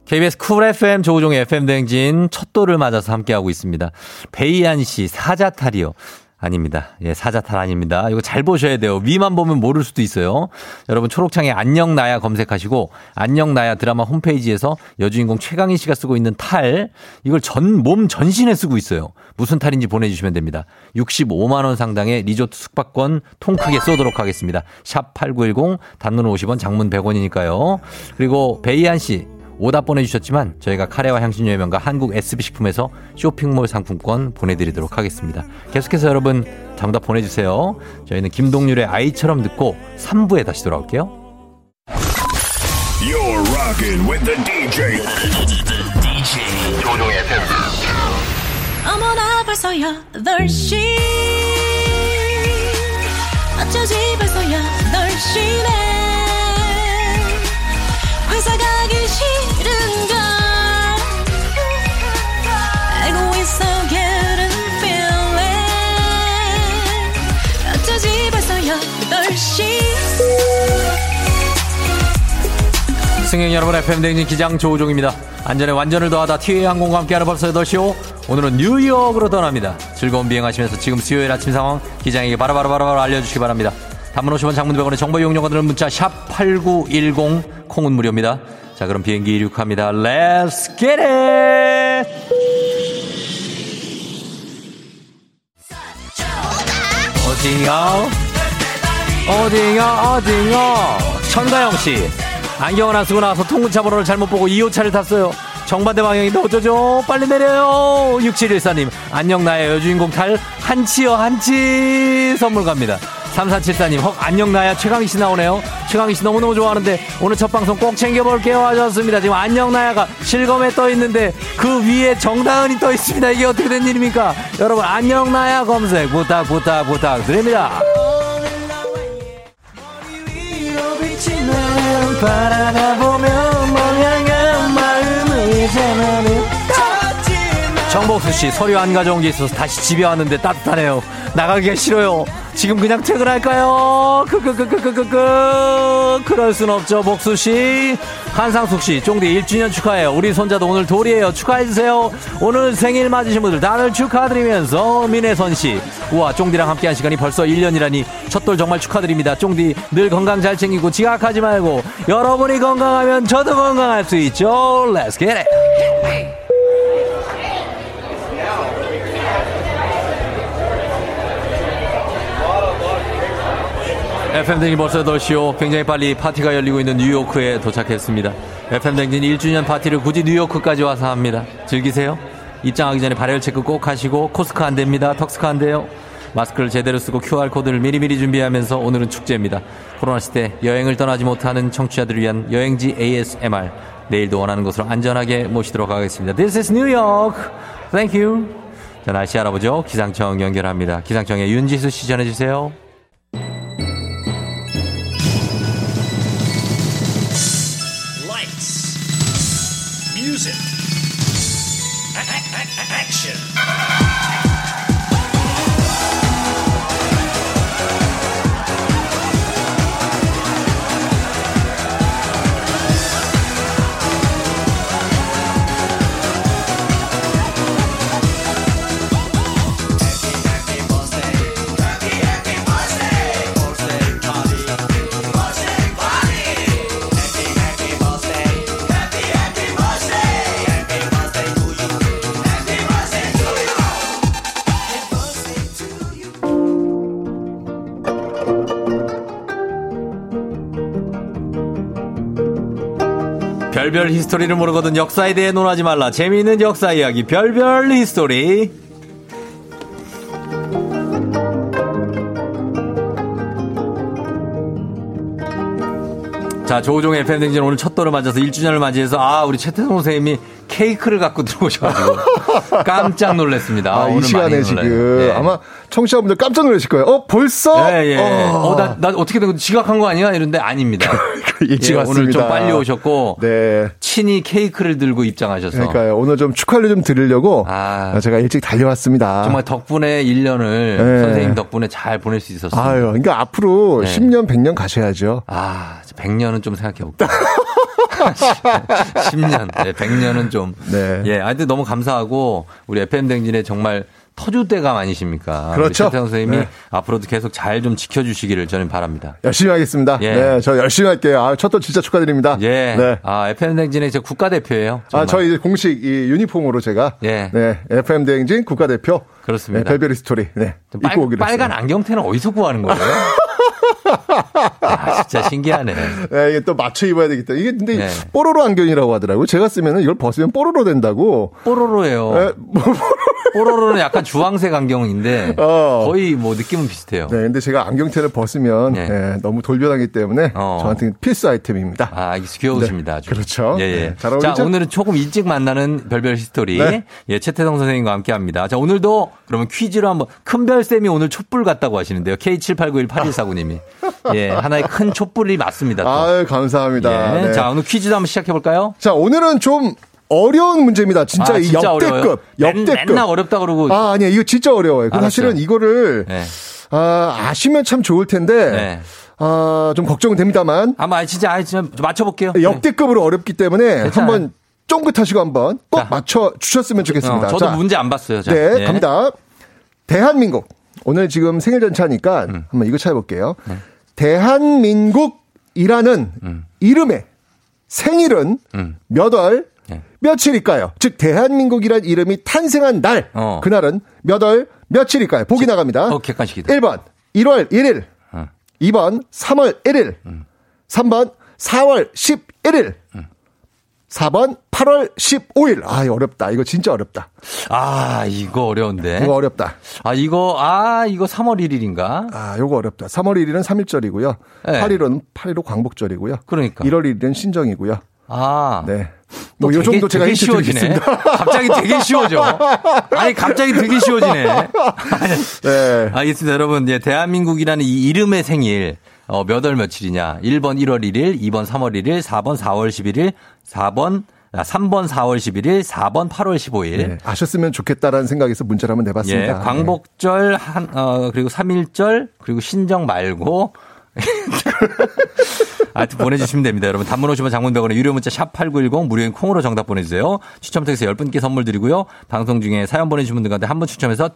KBS 쿨 FM 조우종의 FM 대행진 첫 돌을 맞아서 함께하고 있습니다. 베이안 씨 사자탈이요. 아닙니다. 예, 사자탈 아닙니다. 이거 잘 보셔야 돼요. 위만 보면 모를 수도 있어요. 여러분 초록창에 안녕 나야 검색하시고 안녕 나야 드라마 홈페이지에서 여주인공 최강희 씨가 쓰고 있는 탈 이걸 전 몸 전신에 쓰고 있어요. 무슨 탈인지 보내주시면 됩니다. 65만 원 상당의 리조트 숙박권 통 크게 쏘도록 하겠습니다. 샵 8910 단문 50원 장문 100원이니까요. 그리고 베이안 씨 오답 보내주셨지만 저희가 카레와 향신료의 명가 한국 SB식품에서 쇼핑몰 상품권 보내드리도록 하겠습니다. 계속해서 여러분 정답 보내주세요. 저희는 김동률의 아이처럼 듣고 3부에 다시 돌아올게요. You're rocking with the DJ. DJ 조종의 FM. 어머나 벌써 8시 어쩌지 벌써 8시네 승객 여러분 FM 대행진 기장 조우종입니다. 안전에 완전을 더하다 티웨이 항공과 함께하는 벌써 8시오. 오늘은 뉴욕으로 떠납니다. 즐거운 비행하시면서 지금 수요일 아침 상황 기장에게 바로바로바로 알려주시기 바랍니다. 단문 50원 장문 100원의 정보 이용료가 드는 문자 샵 8910 콩은 무료입니다. 자 그럼 비행기 이륙합니다. Let's get it! 어디요? 어디요? 어디요? 천가영 씨. 안경을 안 쓰고 나와서 통근차 번호를 잘못 보고 2호차를 탔어요. 정반대 방향인데 어쩌죠? 빨리 내려요. 6714님. 안녕 나의 여주인공 탈 한치요 한치 선물 갑니다. 3474님. 헉 안녕 나야 최강희 씨 나오네요. 최강희 씨 너무너무 좋아하는데 오늘 첫 방송 꼭 챙겨볼게요 하셨습니다. 지금 안녕 나야가 실검에 떠 있는데 그 위에 정다은이 떠 있습니다. 이게 어떻게 된 일입니까? 여러분 안녕 나야 검색 부탁 부탁 부탁드립니다. 바라다 보면 멍하는 마음을 전하는 정복수 씨 서류 안 가져온 게 있어서 다시 집에 왔는데 따뜻하네요. 나가기가 싫어요. 지금 그냥 퇴근할까요? 크크크크크크크 그럴 순 없죠 복수 씨. 한상숙 씨 쫑디 1주년 축하해요. 우리 손자도 오늘 돌이에요. 축하해 주세요. 오늘 생일 맞으신 분들 다들 축하드리면서 민혜선 씨. 우와 쫑디랑 함께한 시간이 벌써 1년이라니 첫돌 정말 축하드립니다. 쫑디 늘 건강 잘 챙기고 지각하지 말고 여러분이 건강하면 저도 건강할 수 있죠. Let's get it. FM댕진 벌써 8시요. 굉장히 빨리 파티가 열리고 있는 뉴요크에 도착했습니다. FM댕진 1주년 파티를 굳이 뉴요크까지 와서 합니다. 즐기세요. 입장하기 전에 발열 체크 꼭 하시고 코스크 안 됩니다. 턱스크 안 돼요. 마스크를 제대로 쓰고 QR코드를 미리미리 준비하면서 오늘은 축제입니다. 코로나 시대 여행을 떠나지 못하는 청취자들을 위한 여행지 ASMR. 내일도 원하는 곳으로 안전하게 모시도록 하겠습니다. This is New York. Thank you. 자, 날씨 알아보죠. 기상청 연결합니다. 기상청의 윤지수 씨 전해주세요. 별별 히스토리를 모르거든 역사에 대해 논하지 말라. 재미있는 역사 이야기 별별 히스토리. 자, 조우종의 FM댕진 오늘 첫 돌을 맞아서 1주년을 맞이해서, 아, 우리 최태성 선생님이 케이크를 갖고 들어오셔가지고 깜짝 놀랐습니다. 아, 이 시간에 지금. 예. 아마 청취자분들 깜짝 놀라실 거예요. 어 벌써? 예, 예. 어. 어, 나, 나 어떻게 된 거, 지각한 거 아니야? 이런데 아닙니다. 일찍 예, 왔습니다. 오늘 좀 빨리 오셨고 네. 친히 케이크를 들고 입장하셔서 그러니까요. 오늘 좀 축하를 좀 드리려고 아. 제가 일찍 달려왔습니다. 정말 덕분에 1년을 네. 선생님 덕분에 잘 보낼 수 있었어요. 아유, 그러니까 앞으로 네. 10년, 100년 가셔야죠. 아, 100년은 좀 생각해 볼게요. 10년, 네, 100년은 좀. 네. 예, 하여튼 너무 감사하고 우리 FM 댕진에 정말 터줏대감 아니십니까? 그렇죠. 최태성 선생님이 네. 앞으로도 계속 잘 좀 지켜주시기를 저는 바랍니다. 열심히 하겠습니다. 예. 네, 저 열심히 할게요. 아, 첫도 진짜 축하드립니다. 예. 네. 아, FM 댕진의 제 국가대표예요. 아, 정말. 저희 이제 공식 이 유니폼으로 제가 예. 네, FM 대행진 국가대표 그렇습니다. 네, 별별 스토리 네, 빨, 했어요. 안경테는 어디서 구하는 거예요? 아, 진짜 신기하네. 네, 이게 또 맞춰 입어야 때문에 이게 근데 네. 뽀로로 안경이라고 하더라고요. 제가 쓰면은 이걸 벗으면 뽀로로 된다고. 뽀로로예요. 네, 뭐, 뽀로로는 약간 주황색 안경인데 어. 거의 뭐 느낌은 비슷해요. 네, 근데 제가 안경테를 벗으면 예. 네, 너무 돌변하기 때문에 어. 저한테는 필수 아이템입니다. 아, 귀여우십니다. 아주. 그렇죠. 예, 예. 네, 잘 자, 어울리죠? 오늘은 조금 일찍 만나는 별별 히스토리. 네. 예, 최태성 선생님과 함께 합니다. 자, 오늘도 그러면 퀴즈로 한번 큰별 쌤이 오늘 촛불 같다고 하시는데요. K78918149님이. 예, 하나의 큰 촛불이 맞습니다. 또. 아유, 감사합니다. 예. 네. 자, 오늘 퀴즈도 한번 시작해 볼까요? 자, 오늘은 좀 어려운 문제입니다. 진짜 아, 이 진짜 역대급. 어려워요. 맨- 역대급. 맨날 어렵다 그러고. 아, 아니야. 이거 진짜 어려워요. 사실은 이거를 네. 아, 아시면 참 좋을 텐데 네. 아, 좀 걱정은 됩니다만 아마 아, 진짜 아, 진짜 맞춰 볼게요. 역대급으로 어렵기 때문에 괜찮아요. 한번 쫑긋하시고 한번 꼭 자. 맞춰 주셨으면 좋겠습니다. 어, 저도 자, 문제 안 봤어요. 자, 네, 예. 갑니다. 대한민국. 오늘 지금 생일 전차니까 음. 한번 이거 찾아볼게요. 네. 대한민국이라는 이름의 생일은 음. 몇 월, 네. 며칠일까요? 즉, 대한민국이란 이름이 탄생한 날, 어. 그날은 몇 월, 며칠일까요? 보기 나갑니다. 어, 객관식이다. 1번, 1월 1일. 어. 2번, 3월 1일. 음. 3번, 4월 11일. 4번, 8월 15일. 아, 이거 어렵다. 이거 진짜 어렵다. 아, 이거 어려운데. 이거 어렵다. 아, 이거, 아, 이거 3월 1일인가? 아, 요거 어렵다. 3월 1일은 3일절이고요. 네. 8일은 8.15 광복절이고요. 그러니까. 1월 1일은 신정이고요. 아. 네. 또 뭐, 요 정도 제가 되게 쉬워지네. 갑자기 되게 쉬워져. 아니, 갑자기 되게 쉬워지네. 네. 알겠습니다. 여러분, 예, 대한민국이라는 이 이름의 생일, 어, 몇 월 며칠이냐. 1번 1월 1일, 2번 3월 1일, 4번 4월 11일, 4번, 아, 3번 4월 11일, 4번 8월 15일. 네. 아셨으면 좋겠다라는 생각에서 문자를 한번 내봤습니다. 예, 광복절 한, 어, 그리고 3일절, 그리고 신정 말고. 하여튼 보내주시면 됩니다. 여러분. 단문 오시면 장문병원에 유료 문자 샵 8910 무료인 콩으로 정답 보내주세요. 추첨 통해서 10분께 선물 드리고요. 방송 중에 사연 보내주신 분들 가운데 한 분 추첨해서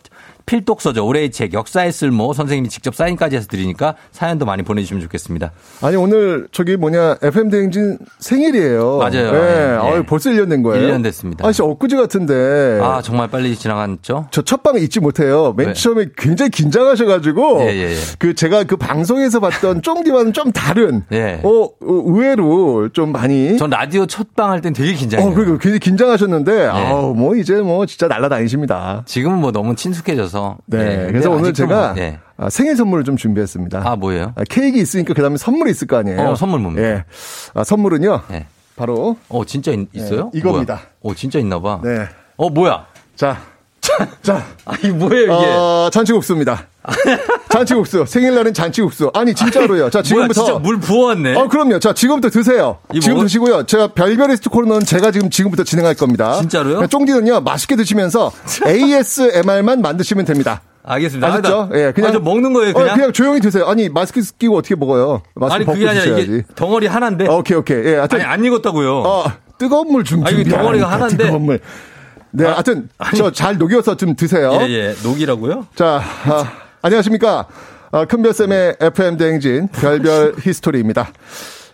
필독서죠. 올해의 책, 역사의 쓸모 선생님이 직접 사인까지 해서 드리니까 사연도 많이 보내주시면 좋겠습니다. 아니, 오늘 저기 뭐냐, FM대행진 생일이에요. 맞아요. 네. 예. 어이, 벌써 1년 된 거예요. 1년 됐습니다. 아, 진짜 엊그제 같은데. 아, 정말 빨리 지나갔죠? 저 첫 방을 잊지 못해요. 맨 왜? 처음에 굉장히 긴장하셔가지고. 예, 예, 예. 그 제가 그 방송에서 봤던 쫑디와는 좀 다른. 예. 어, 어, 의외로 좀 많이. 전 라디오 첫 방 할 땐 되게 긴장해요. 어, 그리고 굉장히 긴장하셨는데, 아우, 뭐, 이제 뭐, 진짜 날라다니십니다. 지금은 뭐 너무 친숙해져서. 네. 예, 그래서 오늘 제가 뭐, 예. 아, 생일 선물을 좀 준비했습니다. 아, 뭐예요? 아, 케이크 있으니까 그 다음에 선물이 있을 거 아니에요? 어, 선물 뭡니까? 예. 아, 선물은요. 예. 바로. 어, 진짜 있, 어요 네, 이겁니다. 어, 진짜 있나 봐. 네. 어, 뭐야? 자. 자. 아니, 뭐예요, 이게? 어, 잔치국수입니다. 잔치국수. 생일날은 잔치국수. 아니, 진짜로요. 자, 뭐야, 지금부터. 진짜 물 부었네. 어, 그럼요. 자, 지금부터 드세요. 이 지금 뭐- 드시고요. 제가 별별리스트 코너는 제가 지금 지금부터 진행할 겁니다. 진짜로요? 쫑디는요, 맛있게 드시면서 ASMR만 만드시면 됩니다. 알겠습니다. 아셨죠? 아, 나- 예, 그냥. 아, 저 먹는 거예요, 어, 그냥? 그냥 조용히 드세요. 아니, 마스크 끼고 어떻게 먹어요? 마스크 아니, 그게 아니라 드셔야지. 이게 덩어리 하나인데. 오케이, 오케이. 예, 하여튼. 아니, 안 익었다고요. 어, 뜨거운 물 좀. 아니, 이게 덩어리가 하나인데. 뜨거운 물. 네, 하여튼, 저 잘 녹여서 좀 드세요. 예, 예. 녹이라고요? 자, 아, 안녕하십니까. 아, 큰별쌤의 FM대행진 별별 history입니다.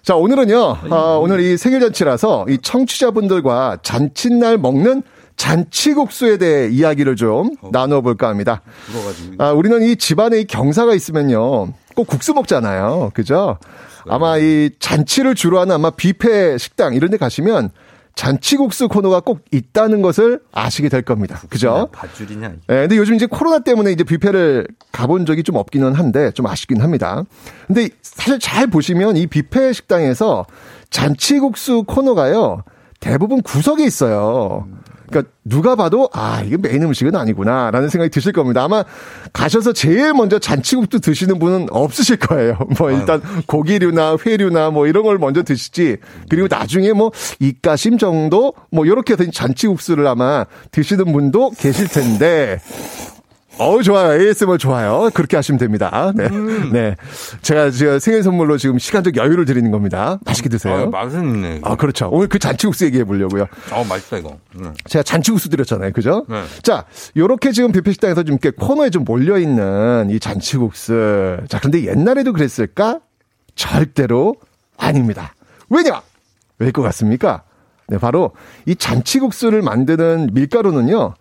자, 오늘은요, 아, 오늘 이 생일 잔치라서 이 청취자분들과 잔칫날 먹는 잔치국수에 대해 이야기를 좀 나눠볼까 합니다. 아, 우리는 이 집안에 이 경사가 있으면요, 꼭 국수 먹잖아요. 그죠? 아마 이 잔치를 주로 하는 아마 뷔페 식당 이런 데 가시면 잔치국수 코너가 꼭 있다는 것을 아시게 될 겁니다. 그죠? 밧줄이냐? 이게. 예, 근데 요즘 이제 코로나 때문에 이제 뷔페를 가본 적이 좀 없기는 한데 좀 아쉽긴 합니다. 근데 사실 잘 보시면 이 뷔페 식당에서 잔치국수 코너가요. 대부분 구석에 있어요. 그러니까 누가 봐도 아 이게 메인 음식은 아니구나라는 생각이 드실 겁니다. 아마 가셔서 제일 먼저 잔치국수 드시는 분은 없으실 거예요. 뭐 일단 고기류나 회류나 뭐 이런 걸 먼저 드시지. 그리고 나중에 뭐 이가심 정도 뭐 이렇게 된 잔치국수를 아마 드시는 분도 계실 텐데 어우, 좋아요. ASMR 좋아요. 그렇게 하시면 됩니다. 네. 네. 제가 지금 생일 선물로 지금 시간적 여유를 드리는 겁니다. 맛있게 드세요. 아, 맛은 있네. 이거. 아, 그렇죠. 오늘 그 잔치국수 얘기해 보려고요. 어, 맛있다, 이거. 음. 제가 잔치국수 드렸잖아요. 그죠? 네. 자, 요렇게 지금 뷔페식당에서 좀 이렇게 코너에 좀 몰려있는 이 잔치국수. 자, 근데 옛날에도 그랬을까? 절대로 아닙니다. 왜냐? 왜일 것 같습니까? 네, 바로 이 잔치국수를 만드는 밀가루는요,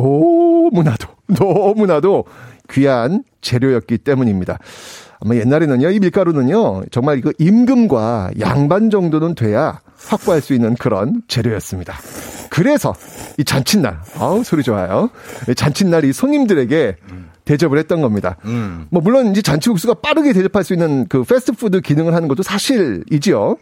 너무나도, 너무나도 귀한 재료였기 때문입니다. 아마 옛날에는요, 이 밀가루는요, 정말 이거 임금과 양반 정도는 돼야 확보할 수 있는 그런 재료였습니다. 그래서 이 잔칫날, 아우, 소리 좋아요. 이 잔칫날 이 손님들에게 대접을 했던 겁니다. 음. 뭐 물론 이제 잔치국수가 빠르게 대접할 수 있는 그 패스트푸드 기능을 하는 것도 사실이지요.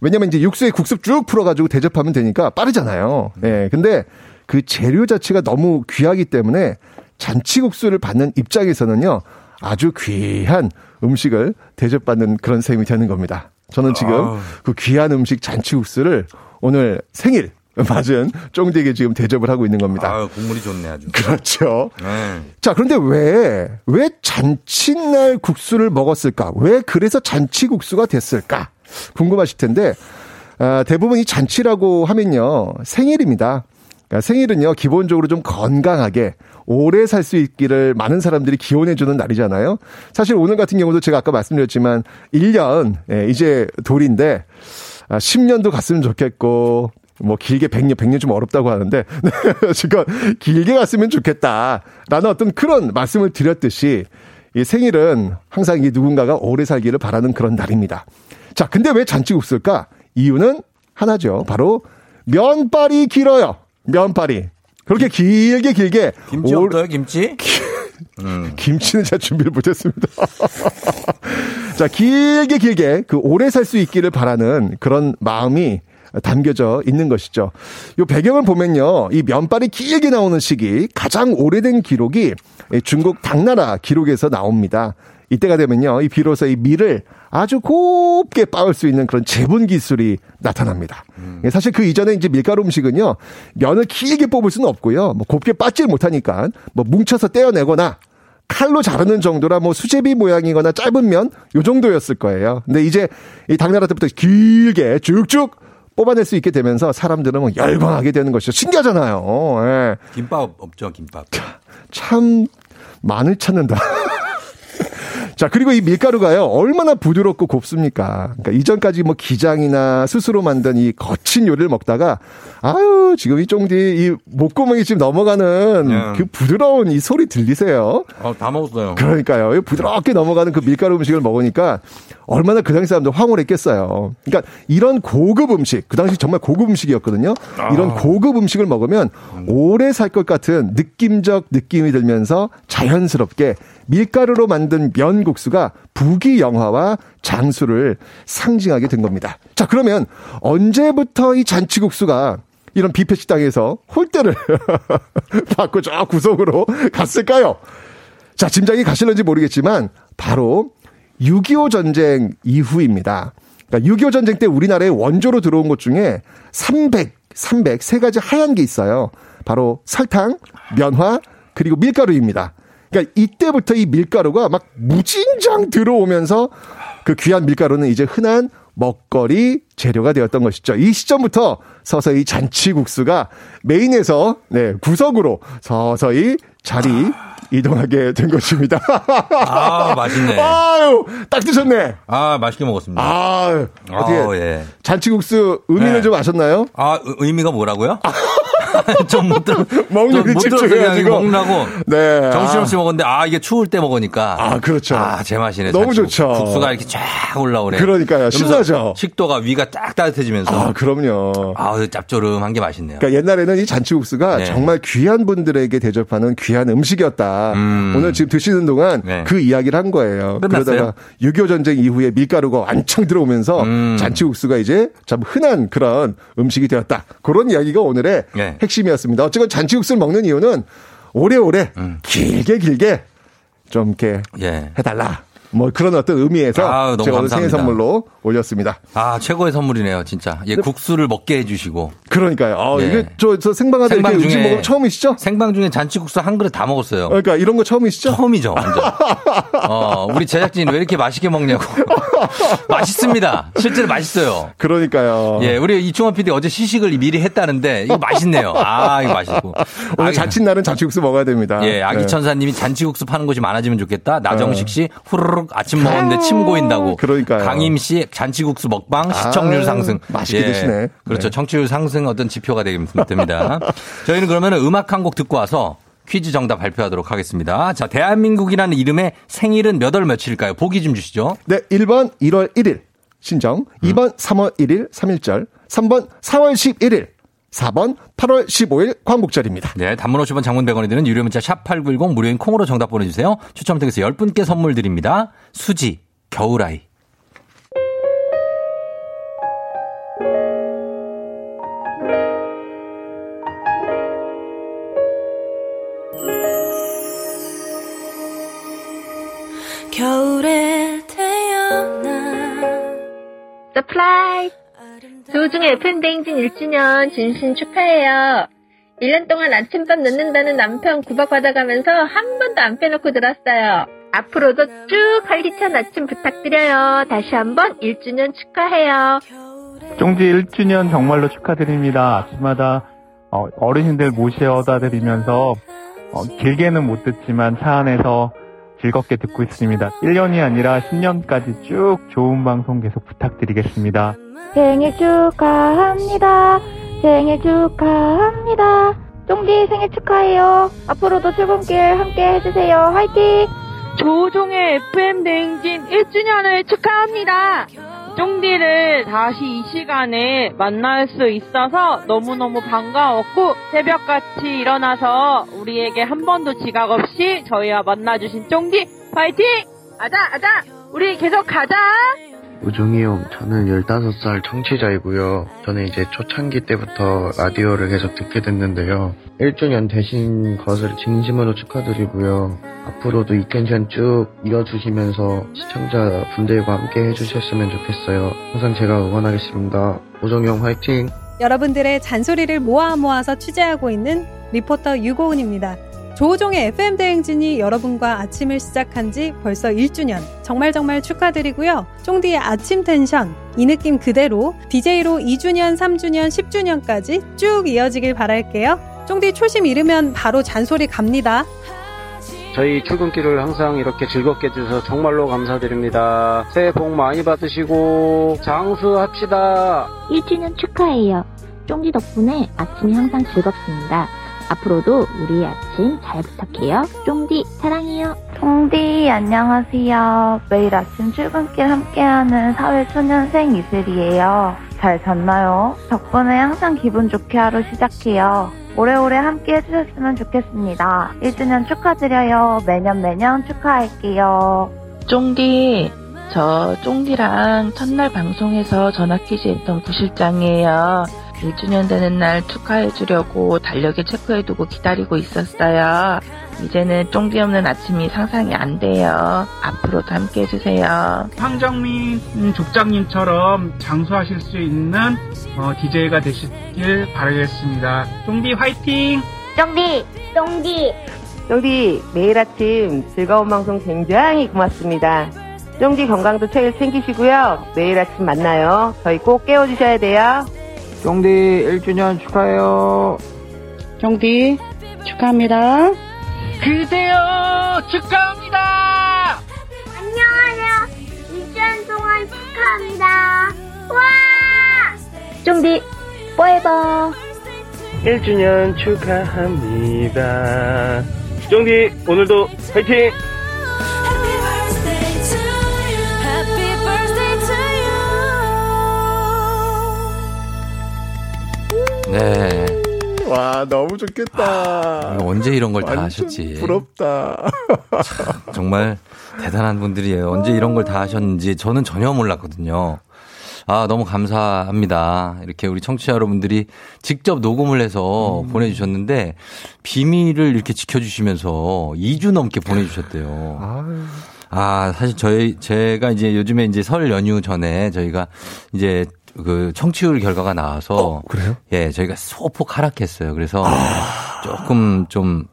왜냐면 이제 육수에 국수 쭉 풀어가지고 대접하면 되니까 빠르잖아요. 예. 근데 그 재료 자체가 너무 귀하기 때문에 잔치국수를 받는 입장에서는요 아주 귀한 음식을 대접받는 그런 셈이 되는 겁니다. 저는 지금 아우. 그 귀한 음식 잔치국수를 오늘 생일 맞은 쫑디에게 지금 대접을 하고 있는 겁니다. 아 국물이 좋네, 아주. 그렇죠. 네. 자, 그런데 왜, 왜 잔칫날 국수를 먹었을까? 왜 그래서 잔치국수가 됐을까? 궁금하실 텐데, 아, 대부분 이 잔치라고 하면요, 생일입니다. 그러니까 생일은요, 기본적으로 좀 건강하게, 오래 살 수 있기를 많은 사람들이 기원해주는 날이잖아요. 사실 오늘 같은 경우도 제가 아까 말씀드렸지만, 1년, 예, 이제 돌인데, 아, 10년도 갔으면 좋겠고, 뭐 길게 100년, 100년 좀 어렵다고 하는데 지금 길게 갔으면 좋겠다라는 어떤 그런 말씀을 드렸듯이 이 생일은 항상 이 누군가가 오래 살기를 바라는 그런 날입니다. 자, 근데 왜 잔치국수일까? 이유는 하나죠. 바로 면발이 길어요. 면발이. 그렇게 길게 길게 김치 올- 없어요, 김치? 김치는 제가 준비를 못했습니다. 자, 길게 길게 그 오래 살 수 있기를 바라는 그런 마음이 담겨져 있는 것이죠. 요 배경을 보면요. 이 면발이 길게 나오는 시기 가장 오래된 기록이 중국 당나라 기록에서 나옵니다. 이때가 되면요. 이 비로소 이 밀을 아주 곱게 빻을 수 있는 그런 재분 기술이 나타납니다. 예, 사실 그 이전에 이제 밀가루 음식은요. 면을 길게 뽑을 수는 없고요. 뭐 곱게 빻질 못하니까 뭐 뭉쳐서 떼어내거나 칼로 자르는 정도라 뭐 수제비 모양이거나 짧은 면 요 정도였을 거예요. 근데 이제 이 당나라 때부터 길게 쭉쭉 뽑아낼 수 있게 되면서 사람들은 뭐 열광하게 되는 것이죠. 신기하잖아요. 예. 김밥 없죠, 김밥. 참 많을 찾는다. 자, 그리고 이 밀가루가요, 얼마나 부드럽고 곱습니까? 그러니까 이전까지 뭐 기장이나 스스로 만든 이 거친 요리를 먹다가, 아유, 지금 이 쫑디, 이 목구멍이 지금 넘어가는 네. 그 부드러운 이 소리 들리세요? 어, 다 먹었어요. 그러니까요. 이 부드럽게 넘어가는 그 밀가루 음식을 먹으니까 얼마나 그 당시 사람들 황홀했겠어요. 그러니까 이런 고급 음식, 그 당시 정말 고급 음식이었거든요. 이런 고급 음식을 먹으면 오래 살 것 같은 느낌적 느낌이 들면서 자연스럽게 밀가루로 만든 면국수가 부귀영화와 장수를 상징하게 된 겁니다. 자, 그러면 언제부터 이 잔치국수가 이런 뷔페 식당에서 홀대를 받고 저 구석으로 갔을까요? 자, 짐작이 가실런지 모르겠지만 바로 6.25 전쟁 이후입니다. 그러니까 6.25 전쟁 때 우리나라에 원조로 들어온 것 중에 300, 300, 세 가지 하얀 게 있어요. 바로 설탕, 면화, 그리고 밀가루입니다. 그러니까 이때부터 이 밀가루가 막 무진장 들어오면서 그 귀한 밀가루는 이제 흔한 먹거리 재료가 되었던 것이죠. 이 시점부터 서서히 잔치국수가 메인에서 네, 구석으로 서서히 자리 이동하게 된 것입니다. 아, 맛있네. 아유, 딱 드셨네. 아, 맛있게 먹었습니다. 아유, 어떻게 아우, 예. 잔치국수 의미는 네. 좀 아셨나요? 아, 의- 의미가 뭐라고요? 좀못 들어. 먹는. 그냥 집중해가지고. 먹느라고. 네. 정신없이 먹었는데, 아, 이게 추울 때 먹으니까. 아, 그렇죠. 아, 제맛이네. 너무. 좋죠. 국수가 이렇게 쫙 올라오네. 그러니까요. 신나죠. 식도가 위가 딱 따뜻해지면서. 아, 그럼요. 아, 짭조름한 게 맛있네요. 그러니까 옛날에는 이 잔치국수가 네. 정말 귀한 분들에게 대접하는 귀한 음식이었다. 음. 오늘 지금 드시는 동안 네. 그 이야기를 한 거예요. 끝났어요? 그러다가 6.25 전쟁 이후에 밀가루가 완창 들어오면서 음. 잔치국수가 이제 참 흔한 그런 음식이 되었다. 그런 이야기가 오늘의 네. 핵심이었습니다. 어쨌건 잔치국수를 먹는 이유는 오래오래 음. 길게 길게 좀 이렇게 예. 해달라. 뭐 그런 어떤 의미에서 너무 제가 오늘 생일. 선물로 올렸습니다. 아, 최고의 선물이네요, 진짜. 예, 국수를 먹게 해주시고. 그러니까요. 아, 예. 이게 저, 저 생방하다 이렇게 음식 먹으면 처음이시죠? 생방 중에 잔치국수 한 그릇 다 먹었어요. 그러니까 이런 거 처음이시죠? 처음이죠, 완전. 어, 우리 제작진이 왜 이렇게 맛있게 먹냐고. 맛있습니다. 실제로 맛있어요. 그러니까요. 예, 우리 이충원 PD 어제 시식을 미리 했다는데 이거 맛있네요. 아, 이거 맛있고. 오늘 아기- 자칫날은 잔치국수 먹어야 됩니다. 예, 아기 네. 천사님이 잔치국수 파는 곳이 많아지면 좋겠다. 나정식 씨 후루룩 아침 먹었는데 침 고인다고. 그러니까요. 강임 씨 잔치국수 먹방 시청률 아, 상승. 맛있게 드시네. 그렇죠. 네. 청취율 상승 어떤 지표가 됩니다. 저희는 그러면 음악 한 곡 듣고 와서 퀴즈 정답 발표하도록 하겠습니다. 자, 대한민국이라는 이름의 생일은 몇 월 며칠일까요? 보기 좀 주시죠. 네, 1번 1월 1일 신정, 음. 2번 3월 1일 3일절, 3번 4월 11일, 4번 8월 15일 광복절입니다. 네, 단문 50원 장문 100원이 드는 유료 문자 샵 8910 무료인 콩으로 정답 보내주세요. 추첨 통해서 10분께 선물 드립니다. 수지, 겨울아이. 겨울에 태어나 Surprise! 조우종의 FM대행진 1주년 진심 축하해요. 1년 동안 아침밥 늦는다는 남편 구박 받아가면서 한 번도 안 빼놓고 들었어요. 앞으로도 쭉 활기찬 아침 부탁드려요. 다시 한번 1주년 축하해요. 쫑디 1주년 정말로 축하드립니다. 아침마다 어, 어르신들 모셔다 드리면서 어, 길게는 못 듣지만 차 안에서 즐겁게 듣고 있습니다. 1년이 아니라 10년까지 쭉 좋은 방송 계속 부탁드리겠습니다. 생일 축하합니다. 생일 축하합니다. 쫑디 생일 축하해요. 앞으로도 출근길 함께 해주세요. 화이팅! 조종의 FM 대행진 1주년을 축하합니다. 쫑디를 다시 이 시간에 만날 수 있어서 너무너무 반가웠고 새벽같이 일어나서 우리에게 한 번도 지각 없이 저희와 만나주신 쫑디 파이팅! 아자 아자 우리 계속 가자! 우중이 형, 저는 15살 청취자이고요. 저는 이제 초창기 때부터 라디오를 계속 듣게 됐는데요. 1주년 되신 것을 진심으로 축하드리고요. 앞으로도 이 텐션 쭉 이어주시면서 시청자 분들과 함께 해주셨으면 좋겠어요. 항상 제가 응원하겠습니다. 우정이 형 화이팅! 여러분들의 잔소리를 모아 모아서 취재하고 있는 리포터 유고은입니다. 조종의 FM 대행진이 여러분과 아침을 시작한 지 벌써 1주년. 정말 정말 축하드리고요. 쫑디의 아침 텐션, 이 느낌 그대로 DJ로 2주년, 3주년, 10주년까지 쭉 이어지길 바랄게요. 쫑디 초심 잃으면 바로 잔소리 갑니다. 저희 출근길을 항상 이렇게 즐겁게 해주셔서 정말로 감사드립니다. 새해 복 많이 받으시고 장수합시다. 1주년 축하해요. 쫑디 덕분에 아침이 항상 즐겁습니다. 앞으로도 우리 아침 잘 부탁해요. 쫑디 사랑해요. 쫑디 안녕하세요. 매일 아침 출근길 함께하는 사회초년생 이슬이에요. 잘 잤나요? 덕분에 항상 기분 좋게 하루 시작해요. 오래오래 함께 해주셨으면 좋겠습니다. 1주년 축하드려요. 매년 매년 축하할게요. 쫑디, 저 쫑디랑 첫날 방송에서 전화 퀴즈 했던 부실장이에요. 1주년 되는 날 축하해주려고 달력에 체크해두고 기다리고 있었어요. 이제는 쫑디 없는 아침이 상상이 안 돼요. 앞으로도 함께 해주세요. 황정민 음, 족장님처럼 장수하실 수 있는 어, DJ가 되시길 바라겠습니다. 쫑디 화이팅! 쫑디! 쫑디! 쫑디 매일 아침 즐거운 방송 굉장히 고맙습니다. 쫑디 건강도 제일 챙기시고요. 매일 아침 만나요. 저희 꼭 깨워주셔야 돼요. 쫑디 1주년 축하해요. 쫑디 축하합니다. 그대요 축하합니다. 안녕하세요. 2주년 동안 축하합니다. 와! 쫑디 포에버 1주년 축하합니다. 쫑디 오늘도 화이팅! 네. 와, 너무 좋겠다. 이거 언제 이런 걸 다 하셨지? 부럽다. 정말 대단한 분들이에요. 언제 이런 걸 다 하셨는지 저는 전혀 몰랐거든요. 아, 너무 감사합니다. 이렇게 우리 청취자 여러분들이 직접 녹음을 해서 보내주셨는데, 비밀을 이렇게 지켜주시면서 2주 넘게 보내주셨대요. 아, 사실 저희, 제가 이제 요즘에 이제 설 연휴 전에 저희가 이제 그 청취율 결과가 나와서. 그래요? 예, 저희가 소폭 하락했어요. 그래서 조금 좀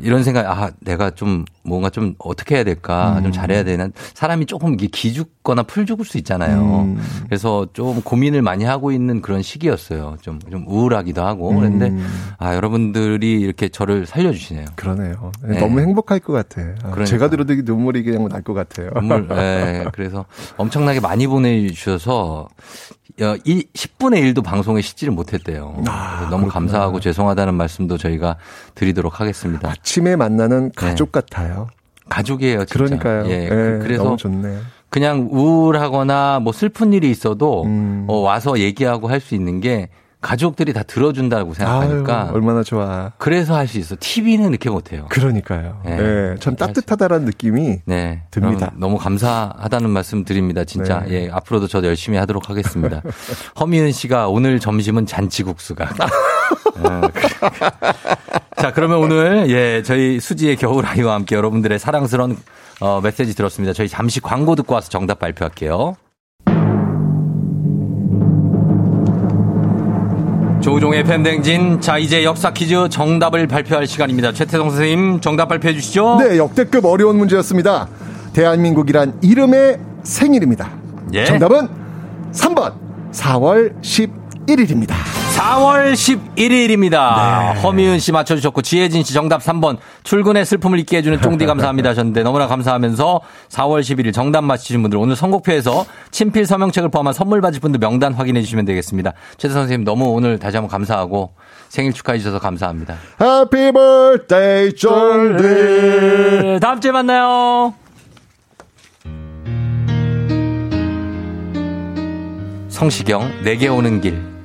이런 생각, 아, 내가 좀 뭔가 좀 어떻게 해야 될까, 좀 잘해야 되나. 사람이 조금 이게 기죽거나 풀 죽을 수 있잖아요. 그래서 좀 고민을 많이 하고 있는 그런 시기였어요. 좀, 좀 우울하기도 하고. 그런데, 아, 여러분들이 이렇게 저를 살려주시네요. 그러네요. 네. 너무 행복할 것 같아. 아, 그러니까. 제가 들어도 눈물이 그냥 날 것 같아요. 눈물, 예, 그래서 엄청나게 많이 보내주셔서, 어, 10분의 1도 방송에 씻지를 못했대요. 그래서 너무 감사하고 죄송하다는 말씀도 저희가 드리도록 하겠습니다. 아침에 만나는 가족 같아요. 가족이에요, 진짜. 그러니까요. 예, 예, 그래서 너무 좋네요. 그냥 우울하거나 뭐 슬픈 일이 있어도 음. 어, 와서 얘기하고 할 수 있는 게 가족들이 다 들어준다고 생각하니까 아유, 얼마나 좋아. 그래서 할 수 있어. TV는 이렇게 못해요. 그러니까요. 예. 예, 전 따뜻하다라는 느낌이 네. 듭니다. 너무, 감사하다는 말씀 드립니다. 진짜. 네. 예, 앞으로도 저도 열심히 하도록 하겠습니다. 허미은 씨가 오늘 점심은 잔치국수가. 어. 자, 그러면 오늘 예, 저희 수지의 겨울 아이와 함께 여러분들의 사랑스러운 어, 메시지 들었습니다. 저희 잠시 광고 듣고 와서 정답 발표할게요. 조우종의 팬댕진. 자, 이제 역사 퀴즈 정답을 발표할 시간입니다. 최태성 선생님, 정답 발표해 주시죠. 네, 역대급 어려운 문제였습니다. 대한민국이란 이름의 생일입니다. 예. 정답은 3번 4월 11일입니다. 4월 11일입니다. 네. 허미은 씨 맞춰주셨고, 지혜진 씨 정답 3번. 출근의 슬픔을 잊게 해주는 쫑디 감사합니다 하셨는데, 너무나 감사하면서 4월 11일 정답 맞히신 분들, 오늘 선곡표에서 친필 서명책을 포함한 선물 받으실 분들 명단 확인해 주시면 되겠습니다. 최 선생님 너무 오늘 다시 한번 감사하고, 생일 축하해 주셔서 감사합니다. Happy birthday, 쫑디. 네, 다음 주에 만나요. 성시경, 내게 오는 길.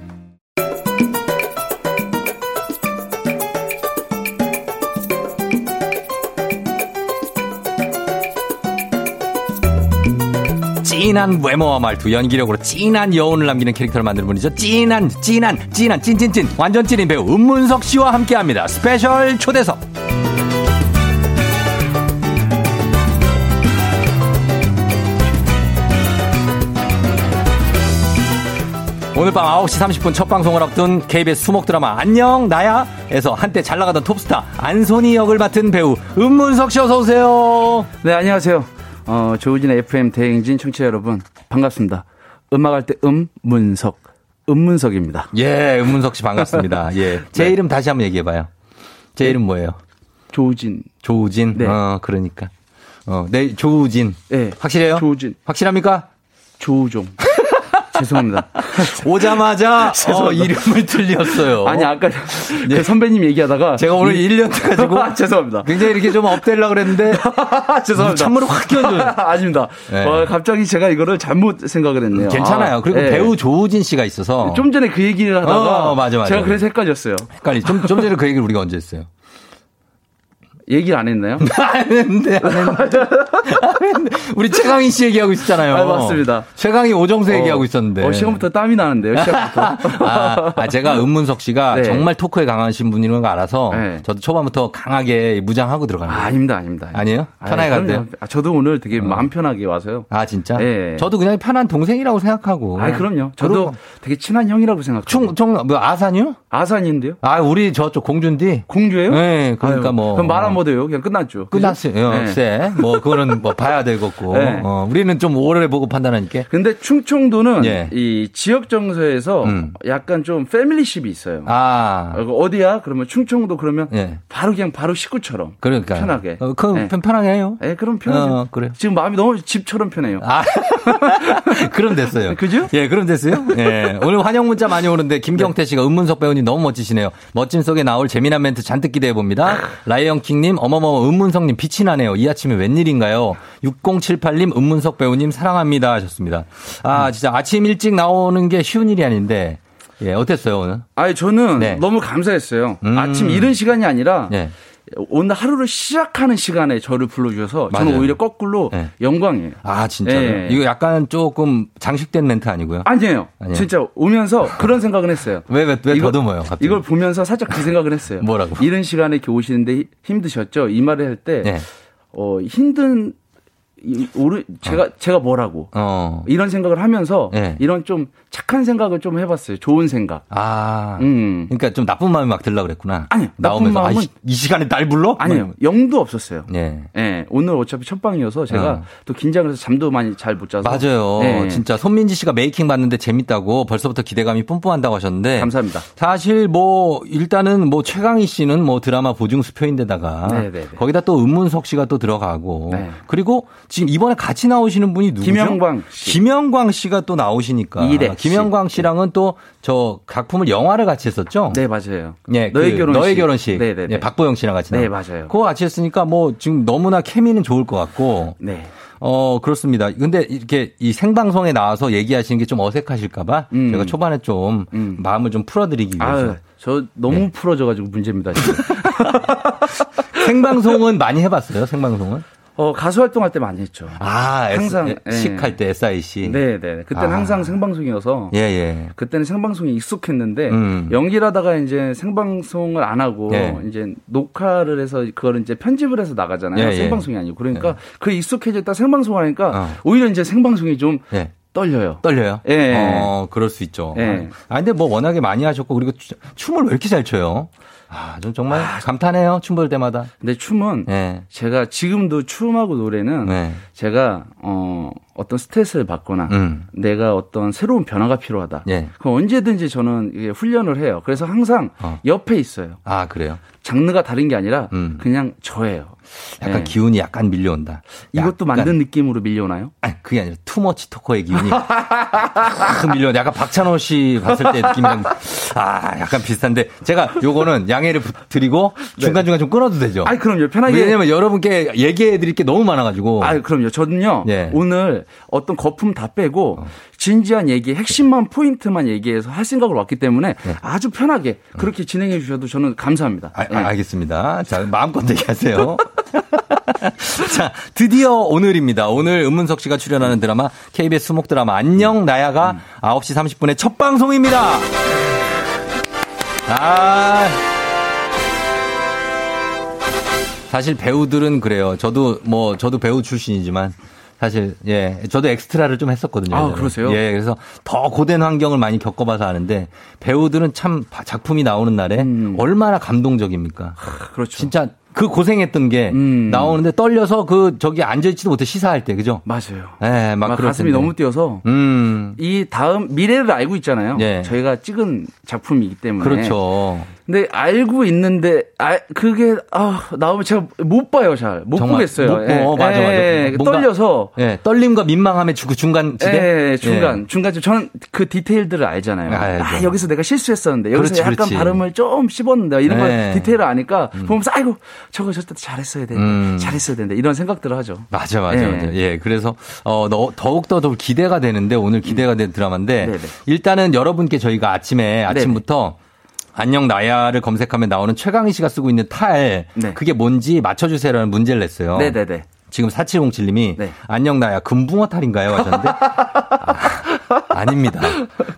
찐한 외모와 말투, 연기력으로 찐한 여운을 남기는 캐릭터를 만드는 분이죠. 찐한, 찐한, 찐한, 찐찐찐, 완전 찐인 배우 음문석 씨와 함께 합니다. Special 초대석. 오늘 밤 9시 30분 첫 방송을 앞둔 KBS 수목 드라마 안녕 나야 에서 한때 잘 나가던 톱스타 안소니 역을 맡은 배우 은문석 씨 어서 오세요. 네, 안녕하세요. 어, 조우진의 FM 대행진 청취자 여러분, 반갑습니다. 음악할 때 음, 문석, 음문석입니다. 예, 은문석 씨 반갑습니다. 예. 제 네. 이름 다시 한번 얘기해 봐요. 제 이름 뭐예요? 조우진. 조우진. 네. 어, 그러니까. 어, 네, 조우진. 네. 확실해요? 조우진. 확실합니까? 조우종. 죄송합니다. 오자마자 어. 이름을 틀렸어요. 아니, 아까 그 선배님 얘기하다가. 제가 오늘 이- 1년 가지고 죄송합니다. 굉장히 이렇게 좀 업되려고 그랬는데 죄송합니다. 찬물을 확 끼얹어요. 아닙니다. 네. 어, 갑자기 제가 이거를 잘못 생각을 했네요. 괜찮아요. 아, 그리고 네. 배우 조우진 씨가 있어서 좀 전에 그 얘기를 하다가 어, 맞아, 맞아. 제가 그래서 헷갈렸어요. 헷갈리. 좀, 좀 전에 그 얘기를 우리가 언제 했어요? 얘기를 안 했나요? 안 했는데, 안 했는데. 안 했는데. 우리 최강희 씨 얘기하고 있었잖아요. 아, 맞습니다. 최강희 오정수 얘기하고 있었는데. 어, 시간부터 땀이 나는데요, 시작부터. 아, 아, 제가 은문석 씨가 네. 정말 토크에 강하신 분이라는 걸 알아서 네. 저도 초반부터 강하게 무장하고 들어가는 아, 거예요. 아닙니다, 아닙니다. 아니에요? 편하게. 갈때요? 아, 저도 오늘 되게 마음 편하게 와서요. 아, 진짜? 예. 저도 그냥 편한 동생이라고 생각하고. 아, 그럼요. 저도 그럼. 되게 친한 형이라고 생각해요. 충, 청, 뭐, 아산이요? 아산인데요? 아, 우리 저쪽 공주인데. 공주예요? 네, 그러니까 아유, 뭐. 그럼 말안 못해요. 그냥 끝났죠. 끝났어요. 네. 글쎄. 뭐, 그거는 뭐 봐야 되겠고. 네. 어, 우리는 좀 오래 보고 판단하니까. 근데 충청도는 예. 이 지역 정서에서 음. 약간 좀 패밀리십이 있어요. 아. 어, 어디야? 그러면 충청도 그러면 예. 바로 그냥 바로 식구처럼 그러니까. 편하게. 어, 그, 네. 편하게 해요. 예, 그럼 편하죠. 어, 그래요. 지금 마음이 너무 집처럼 편해요. 아, 그럼 됐어요. 그죠? 예, 그럼 됐어요. 예. 오늘 환영 문자 많이 오는데 김경태 씨가 은문석 배우님 너무 멋지시네요. 멋짐 속에 나올 재미난 멘트 잔뜩 기대해 봅니다. 라이언 킹 님, 어머머머 은문석님 빛이 나네요. 이 아침에 웬일인가요? 6078님, 은문석 배우님 사랑합니다 하셨습니다. 아, 진짜 아침 일찍 나오는 게 쉬운 일이 아닌데. 예, 어땠어요, 오늘? 아니 저는 네. 너무 감사했어요. 음. 아침 이른 시간이 아니라 예. 오늘 하루를 시작하는 시간에 저를 불러주셔서 저는 맞아요. 오히려 거꾸로 네. 영광이에요. 아, 진짜요? 예. 이거 약간 조금 장식된 멘트 아니고요? 아니에요. 아니에요. 진짜 오면서 그런 생각은 했어요. 왜, 왜, 왜 이거- 더듬어요, 갑자기? 이걸 보면서 살짝 그 생각을 했어요. 뭐라고? 이른 시간에 이렇게 오시는데 히- 힘드셨죠? 이 말을 할 때, 네. 어, 힘든, 이- 오르, 제가, 제가 뭐라고. 어. 이런 생각을 하면서, 네. 이런 좀 착한 생각을 좀 해봤어요. 좋은 생각. 아. 음. 그러니까 좀 나쁜 마음이 막 들려고 그랬구나. 아니요. 나오면서 나쁜 아, 마음은- 이, 이 시간에 날 불러? 아니에요. 뭐 영도 없었어요. 예. 예, 오늘 어차피 첫 방이어서 제가 어. 또 긴장을 해서 잠도 많이 잘 못 자서. 맞아요. 예. 진짜 손민지 씨가 메이킹 봤는데 재밌다고 벌써부터 기대감이 뿜뿜한다고 하셨는데. 감사합니다. 사실 뭐 일단은 뭐 최강희 씨는 뭐 드라마 보증 수표인데다가 네네네. 거기다 또 은문석 씨가 또 들어가고 네. 그리고 지금 이번에 같이 나오시는 분이 누구죠? 김영광 씨. 김영광 씨가 또 나오시니까 이래 씨. 김영광 씨랑은 또 저 작품을 영화를 같이 했었죠? 네, 맞아요. 예, 너의 그 결혼식. 너의 결혼식. 네네네. 예, 박보영 씨랑 같이 네, 나온. 맞아요. 그거 같이 했으니까 뭐 지금 너무나 케미는 좋을 것 같고. 네. 어, 그렇습니다. 근데 이렇게 이 생방송에 나와서 얘기하시는 게 좀 어색하실까봐 음. 제가 초반에 좀 마음을 좀 풀어드리기 위해서. 아유, 저 너무 네. 풀어져가지고 문제입니다. 지금. 생방송은 많이 해봤어요? 생방송은? 어, 가수 활동할 때 많이 했죠. 아, 항상 식할 때 SIC. 네, 네. 그때는 아. 항상 생방송이어서 예, 예. 그때는 생방송이 익숙했는데 음. 연기를 하다가 이제 생방송을 안 하고 예. 이제 녹화를 해서 그거를 이제 편집을 해서 나가잖아요. 예, 예. 생방송이 아니고. 그러니까 그 익숙해졌다 생방송 하니까 어. 오히려 이제 생방송이 좀 예. 떨려요. 떨려요? 예. 어, 그럴 수 있죠. 예. 아, 근데 뭐 워낙에 많이 하셨고, 그리고 추- 춤을 왜 이렇게 잘 춰요? 아, 좀 정말 감탄해요. 춤 볼 때마다. 근데 춤은 예. 제가 지금도 춤하고 노래는 네. 제가 어 어떤 스트레스를 받거나 음. 내가 어떤 새로운 변화가 필요하다. 예. 그럼 언제든지 저는 훈련을 해요. 그래서 항상 어. 옆에 있어요. 아, 그래요? 장르가 다른 게 아니라 음. 그냥 저예요. 약간 예. 기운이 약간 밀려온다. 이것도 약간- 만든 느낌으로 밀려오나요? 아니, 그게 아니라 투머치 토커의 기운이 확 밀려. 약간 박찬호 씨 봤을 때 느낌이랑 아, 약간 비슷한데 제가 요거는 양해를 부- 드리고 중간중간 좀 끊어도 되죠. 아니 그럼요. 편하게. 왜냐면 여러분께 얘기해 드릴 게 너무 많아가지고. 아, 그럼요. 저는요. 예. 오늘 어떤 거품 다 빼고 어. 진지한 얘기, 핵심만 포인트만 얘기해서 할 생각으로 왔기 때문에 네. 아주 편하게 그렇게 진행해 주셔도 저는 감사합니다. 아, 예. 아, 알겠습니다. 자, 마음껏 얘기하세요. 자, 드디어 오늘입니다. 오늘 은문석 씨가 출연하는 드라마 KBS 수목 드라마 안녕 나야가 9시 30분에 첫 방송입니다. 아. 사실 배우들은 그래요. 저도 뭐 저도 배우 출신이지만 사실 예 저도 엑스트라를 좀 했었거든요. 아. 그러세요? 예 그래서 더 고된 환경을 많이 겪어봐서 아는데 배우들은 참 바- 작품이 나오는 날에 얼마나 감동적입니까? 음. 그렇죠. 진짜 그 고생했던 게 음. 나오는데 떨려서 그 저기 앉아있지도 못해 시사할 때 그죠? 맞아요. 예, 막 막 가슴이 텐데. 너무 뛰어서 음 이 다음 미래를 알고 있잖아요. 예. 저희가 찍은 작품이기 때문에. 그렇죠. 근데 알고 있는데 아 그게 아 나오면 제가 못 봐요 잘못 정말 보겠어요. 못 보- 맞아, 맞아. 예, 뭔가- 떨려서 예 떨림과 민망함의 주- 그 중간 지대. 예, 중간 예. 중간 저는 그 디테일들을 알잖아요. 알죠. 아 여기서 내가 실수했었는데 여기서 그렇지, 약간 그렇지. 발음을 좀 씹었는데 이런 걸 네. 디테일을 아니까 보면서 아이고 저거 저때 잘했어야 되는데 음. 잘했어야 되는데 이런 생각들을 하죠. 맞아, 맞아, 예. 맞아. 예, 그래서 어 너- 더욱 더 더 기대가 되는데 오늘 기대가 된 드라마인데 네네. 일단은 여러분께 저희가 아침에 아침부터 안녕 나야를 검색하면 나오는 최강희 씨가 쓰고 있는 탈 네. 그게 뭔지 맞춰주세요라는 문제를 냈어요. 네네네. 지금 4707님이 안녕 나야 금붕어 탈인가요 하셨는데 아, 닙니다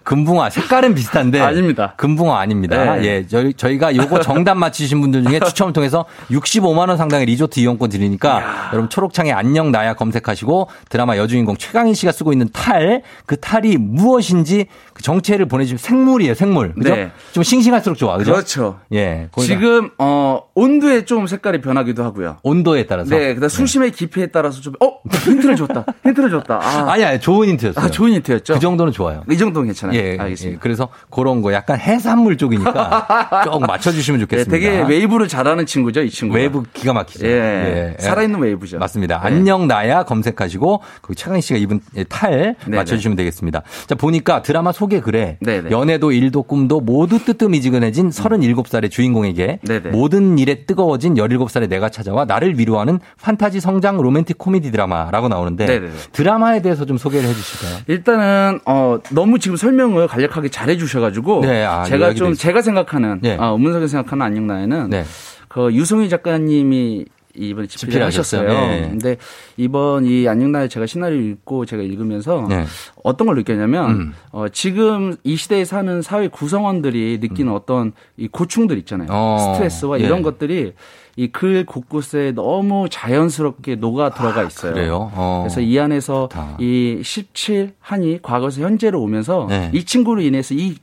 금붕어 색깔은 비슷한데 아닙니다. 금붕어 아닙니다. 네. 예, 저희 저희가 요거 정답 맞히신 분들 중에 추첨을 통해서 65만 원 상당의 리조트 이용권 드리니까 여러분 초록창에 안녕 나야 검색하시고 드라마 여주인공 최강희 씨가 쓰고 있는 탈 그 탈이 무엇인지 그 정체를 보내주시면 생물이에요, 생물. 그죠? 네. 좀 싱싱할수록 좋아. 그죠? 그렇죠. 예. 지금 어 온도에 좀 색깔이 변하기도 하고요. 온도에 따라서. 네, 그다음 수심의 깊이에 따라서 좀 어 힌트를 줬다. 힌트를 줬다. 아, 아니, 아니, 좋은 힌트였어요. 아, 좋은 힌트였죠. 그 정도는 좋아요. 이 정도는 괜찮아요. 예, 알겠습니다. 예, 그래서 그런 거 약간 해산물 쪽이니까 조금 맞춰주시면 네, 좋겠습니다. 되게 웨이브를 잘하는 친구죠, 이 친구. 웨이브 기가 막히죠. 예, 살아있는 웨이브죠. 맞습니다. 네. 안녕 나야 검색하시고 그 최강희 씨가 입은 탈 네네. 맞춰주시면 되겠습니다. 자 보니까 드라마 소개 글에 네네. 연애도 일도 꿈도 모두 뜨뜻미지근해진 37살의 주인공에게 네네. 모든 일에 뜨거워진 17살의 내가 찾아와 나를 위로하는 판타지 성장 로맨틱 코미디 드라마라고 나오는데 네네네. 드라마에 대해서 좀 소개를 해주실까요? 일단은 어 너무 지금 설명을 간략하게 잘해 주셔 가지고 네, 아, 제가 이야기도 좀 있- 제가 생각하는 네. 어, 문석이 생각하는 안녕 나에는 네. 그 유성희 작가님이 이번에 집필을 하셨어요. 네. 근데 이번 이 안녕나의 제가 시나리오 읽고 제가 읽으면서 네. 어떤 걸 느꼈냐면 음. 어, 지금 이 시대에 사는 사회 구성원들이 느끼는 어떤 이 고충들 있잖아요. 음. 어, 스트레스와 예. 이런 것들이 이 글 곳곳에 너무 자연스럽게 녹아 들어가 있어요. 그래요? 어. 그래서 이 안에서 이17 한이 과거에서 현재로 오면서 네. 이 친구로 인해서 이,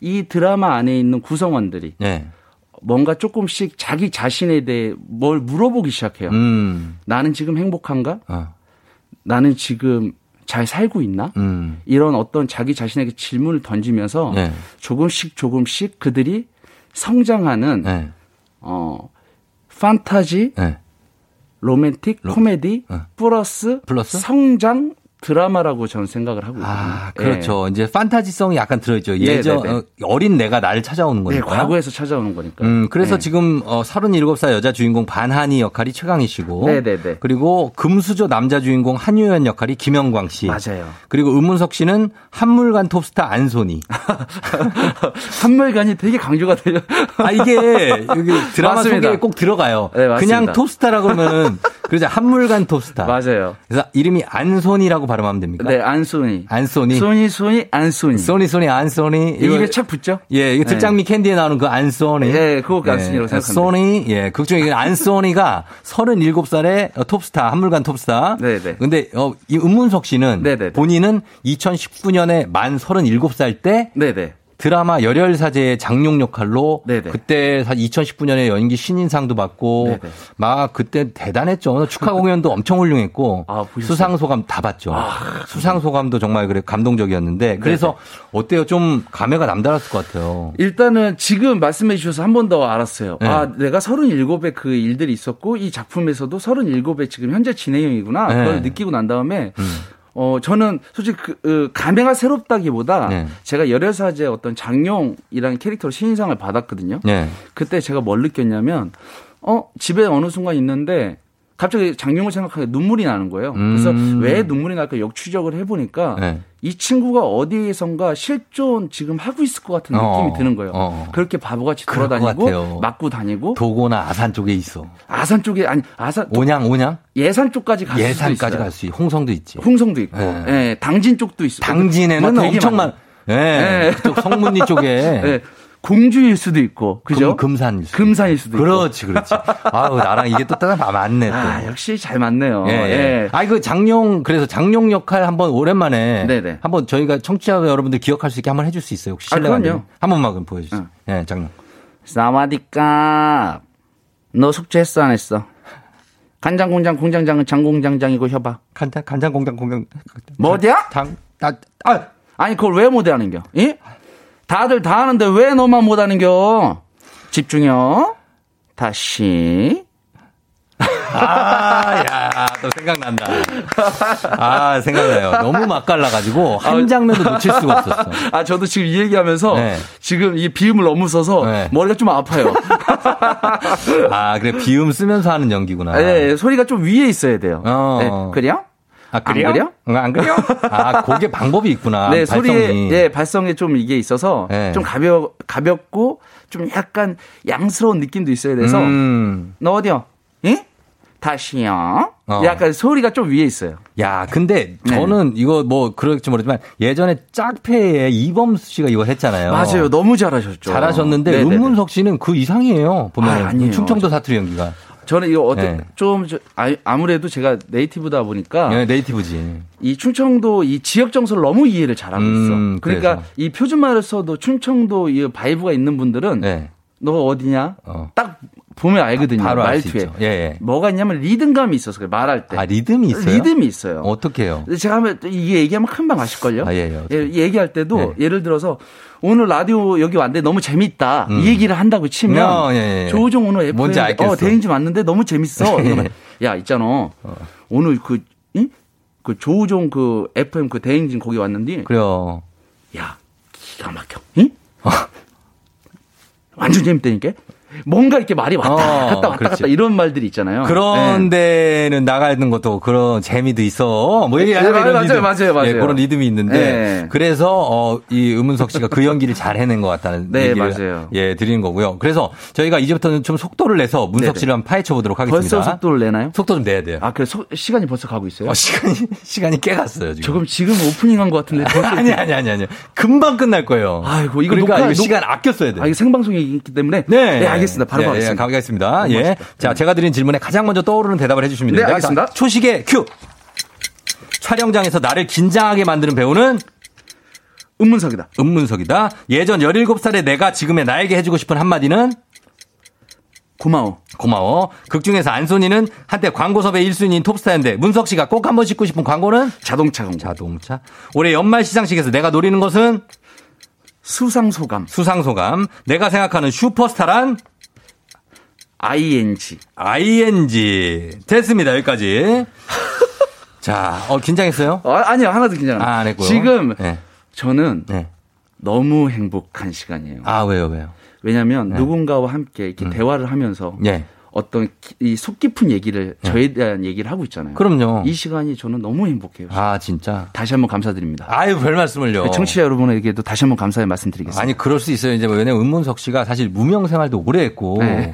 이 드라마 안에 있는 구성원들이 네. 뭔가 조금씩 자기 자신에 대해 뭘 물어보기 시작해요. 음. 나는 지금 행복한가? 어. 나는 지금 잘 살고 있나? 음. 이런 어떤 자기 자신에게 질문을 던지면서 네. 조금씩 조금씩 그들이 성장하는 네. 어 판타지, 네. 로맨틱, 코미디 플러스, 플러스? 성장 드라마라고 저는 생각을 하고 있거든요. 아, 그렇죠. 이제 판타지성이 약간 들어있죠. 네, 예전 네, 네. 어, 어린 내가 나를 찾아오는 네, 거니까. 과거에서 찾아오는 거니까. 음, 그래서 네. 지금 어 37살 여자 주인공 반한이 역할이 최강희 씨고 네, 네, 네. 그리고 금수저 남자 주인공 한유연 역할이 김영광 씨. 맞아요. 그리고 음문석 씨는 한물간 톱스타 안소니. 한물간이 되게 강조가 돼요. 아 이게 여기 드라마 맞습니다. 속에 꼭 들어가요. 네, 맞습니다. 그냥 톱스타라 그러면 그러죠. 한물간 톱스타. 맞아요. 그래서 이름이 안소니라고 발음하면 됩니까? 네, 안소니. 안소니. 소니, 소니, 안소니. 소니 소니 안소니. 이 입에 착 붙죠? 예, 이거 들장미 캔디에 나오는 그 안소니. 예, 그거 안소니라고 생각합니다. 소니, 예, 극중에 안소니가 37살의 톱스타, 한물간 톱스타. 네 네. 근데, 어, 이 은문석 씨는 네네. 본인은 2019년에 만 37살 때 네네. 드라마 열혈사제의 장룡 역할로 네네. 그때 2019년에 연기 신인상도 받고 네네. 막 그때 대단했죠. 축하 공연도 엄청 훌륭했고 아? 수상 소감 다 봤죠. 수상 소감도 정말 그래 감동적이었는데 그래서 어때요? 좀 감회가 남달랐을 것 같아요. 일단은 지금 말씀해 주셔서 한 번 더 알았어요. 네. 아, 내가 37의 그 일들이 있었고 이 작품에서도 37의 지금 현재 진행형이구나. 네. 그걸 느끼고 난 다음에 음. 어, 저는 솔직히 그, 그 감회가 새롭다기보다 네. 제가 열혈사제 어떤 장용이라는 캐릭터로 신인상을 받았거든요. 네. 그때 제가 뭘 느꼈냐면 어, 집에 어느 순간 있는데 갑자기 장용을 생각하니까 눈물이 나는 거예요. 그래서 음. 왜 눈물이 날까 역추적을 해보니까 네. 이 친구가 어디에선가 실존 지금 하고 있을 것 같은 어, 느낌이 드는 거예요. 어. 그렇게 바보같이. 돌아다니고 맞고 다니고 도고나 아산 쪽에 있어. 아산 쪽에 아니 아산 온양 온양? 예산 쪽까지 갈 예산까지. 갈 수 있고 홍성도 있지. 홍성도 있고 네. 예, 당진 쪽도 있어. 당진에는 뭐 엄청. 많. 예. 예. 그쪽 성문리 쪽에 예. 공주일 수도 있고 그죠? 금, 금산일 수도 금산일 수도 있고. 그렇지, 그렇지. 아우, 나랑 이게 또 따라 맞네, 또. 아, 역시 잘 맞네요. 예, 예. 아이, 그 장룡, 그래서 장룡 역할 한번 오랜만에. 네네. 한번 저희가 청취자 여러분들 기억할 수 있게 한번 해줄 수 있어요. 혹시 아, 실례가 안 그럼요. 한 번만 그럼 보여주세요. 예, 장룡. 사와디까. 너 숙제했어 안 했어? 간장 공장 공장장은 장공장장이고 협박. 간장, 간장 공장 공장. 뭐냐? 장, 아, 아. 아니 그걸 왜 못하는겨? 이? 다들 다 하는데 왜 너만 못하는겨? 집중요. 다시. 아, 야, 또 생각난다. 아, 생각나요. 너무 맛깔나가지고 한 장면도 놓칠 수가 없었어. 아 저도 지금 이 얘기하면서 네. 지금 이 비음을 너무 써서 머리가 좀 아파요. 아, 그래. 비음 쓰면서 하는 연기구나. 예, 예, 소리가 좀 위에 있어야 돼요. 어. 네, 그래요? 아, 그래요? 안 그래요? 응, 안 그래요? 아, 그게 방법이 있구나. 네, 발성이. 소리에 예, 발성에 좀 이게 있어서 네. 좀 가벼 가볍고 좀 약간 양스러운 느낌도 있어야 돼서 음. 너 어디요? 예? 다시요. 어. 약간 소리가 좀 위에 있어요. 야, 근데 네. 저는 이거 뭐 그럴지 모르지만 예전에 짝패에 이범수 씨가 이거 했잖아요. 맞아요. 너무 잘하셨죠. 잘하셨는데 네네네. 은문석 씨는 그 이상이에요. 보면 아, 아니에요. 충청도 사투리 연기가. 저는 이거 어때 네. 좀 저- 아, 아무래도 제가 native다 보니까 네, native지. 이 충청도 이 지역 정서를 너무 이해를 잘하고 음, 있어. 그러니까 그래서. 이 표준말을 써도 충청도 이 vibe가 있는 분들은 네. 너 어디냐? 어. 딱 보면 알거든요. 수 말투에. 예, 예. 뭐가 있냐면 리듬감이 있어서 그래 말할 때. 아, 리듬이 있어요? 리듬이 있어요. 어떻게 해요? 근데 제가 하면 또 이게 얘기하면 금방 아실걸요? 아, 예, 예. 예, 얘기할 때도 예를 들어서 오늘 라디오 여기 왔는데 너무 재밌다. 음. 이 얘기를 한다고 치면 어, 예, 예. 조우종 오늘 FM 뭔지 알겠어. 어, 대행진 왔는데 너무 재밌어. 그러면 야, 있잖아. 오늘 그, 응? 그 조우종 그 FM 그 대행진 거기 왔는데 그래요. 야, 기가 막혀. 응? 완전 재밌다니까? 뭔가 이렇게 말이 왔다 어, 갔다 왔다 그렇지. 갔다 이런 말들이 있잖아요. 그런 네. 데는 나가는 것도 그런 재미도 있어. 뭐 이게 네, 약간 맞아요, 이런 맞아요, 리듬. 맞아요, 맞아요. 예, 그런 리듬이 있는데 네. 그래서 어, 이 음은석 씨가 그 연기를 잘 해낸 것 같다는 네, 얘기를 맞아요. 예 드리는 거고요. 그래서 저희가 이제부터는 좀 속도를 내서 문석. 씨를 한번 파헤쳐 보도록 하겠습니다. 벌써 속도를 내나요? 속도 좀 내야 돼요. 아, 그래 소- 시간이 벌써 가고 있어요? 어, 시간이 시간이 꽤 갔어요 지금. 조금 지금 오프닝 한 것 같은데. 아니 아니 아니 아니. 금방 끝날 거예요. 아이고, 이거 그러니까 녹화- 이거 녹- 시간 아껴 써야 돼요. 아, 이게 생방송이기 때문에. 네. 네, 알겠습니다. 바로 예, 가겠습니다. 예, 가겠습니다. 예. 멋있다. 자, 제가 드린 질문에 가장 먼저 떠오르는 대답을 해주시면 네, 됩니다. 알겠습니다. 자, 초식의 큐! 촬영장에서 나를 긴장하게 만드는 배우는 은문석이다. 은문석이다. 예전 17살의 내가 지금의 나에게 해주고 싶은 한마디는 고마워. 고마워. 극 중에서 안소니는 한때 광고 섭외 1순위인 톱스타였는데 문석 씨가 꼭 한번 싣고 싶은 광고는 자동차 광고. 자동차. 올해 연말 시상식에서 내가 노리는 것은 수상 소감. 수상 소감. 내가 생각하는 슈퍼스타란 ING. ING. 됐습니다. 여기까지. 자, 어, 긴장했어요? 어, 아니요, 하나도 긴장 안 아. 안 했고요. 지금 네. 저는 네. 너무 행복한 시간이에요. 아, 왜요, 왜요? 왜냐하면 네. 누군가와 함께 이렇게 대화를 하면서 예. 어떤 이 속 깊은 얘기를 저에 대한 얘기를 하고 있잖아요. 그럼요. 이 시간이 저는 너무 행복해요. 아, 진짜. 다시 한번 감사드립니다. 아유, 별 말씀을요. 청취자 여러분에게도 다시 한번 감사의 말씀드리겠습니다. 아니, 그럴 수 있어요. 이제 뭐 왜냐면 은문석 씨가 사실 무명 생활도 오래 했고. 네.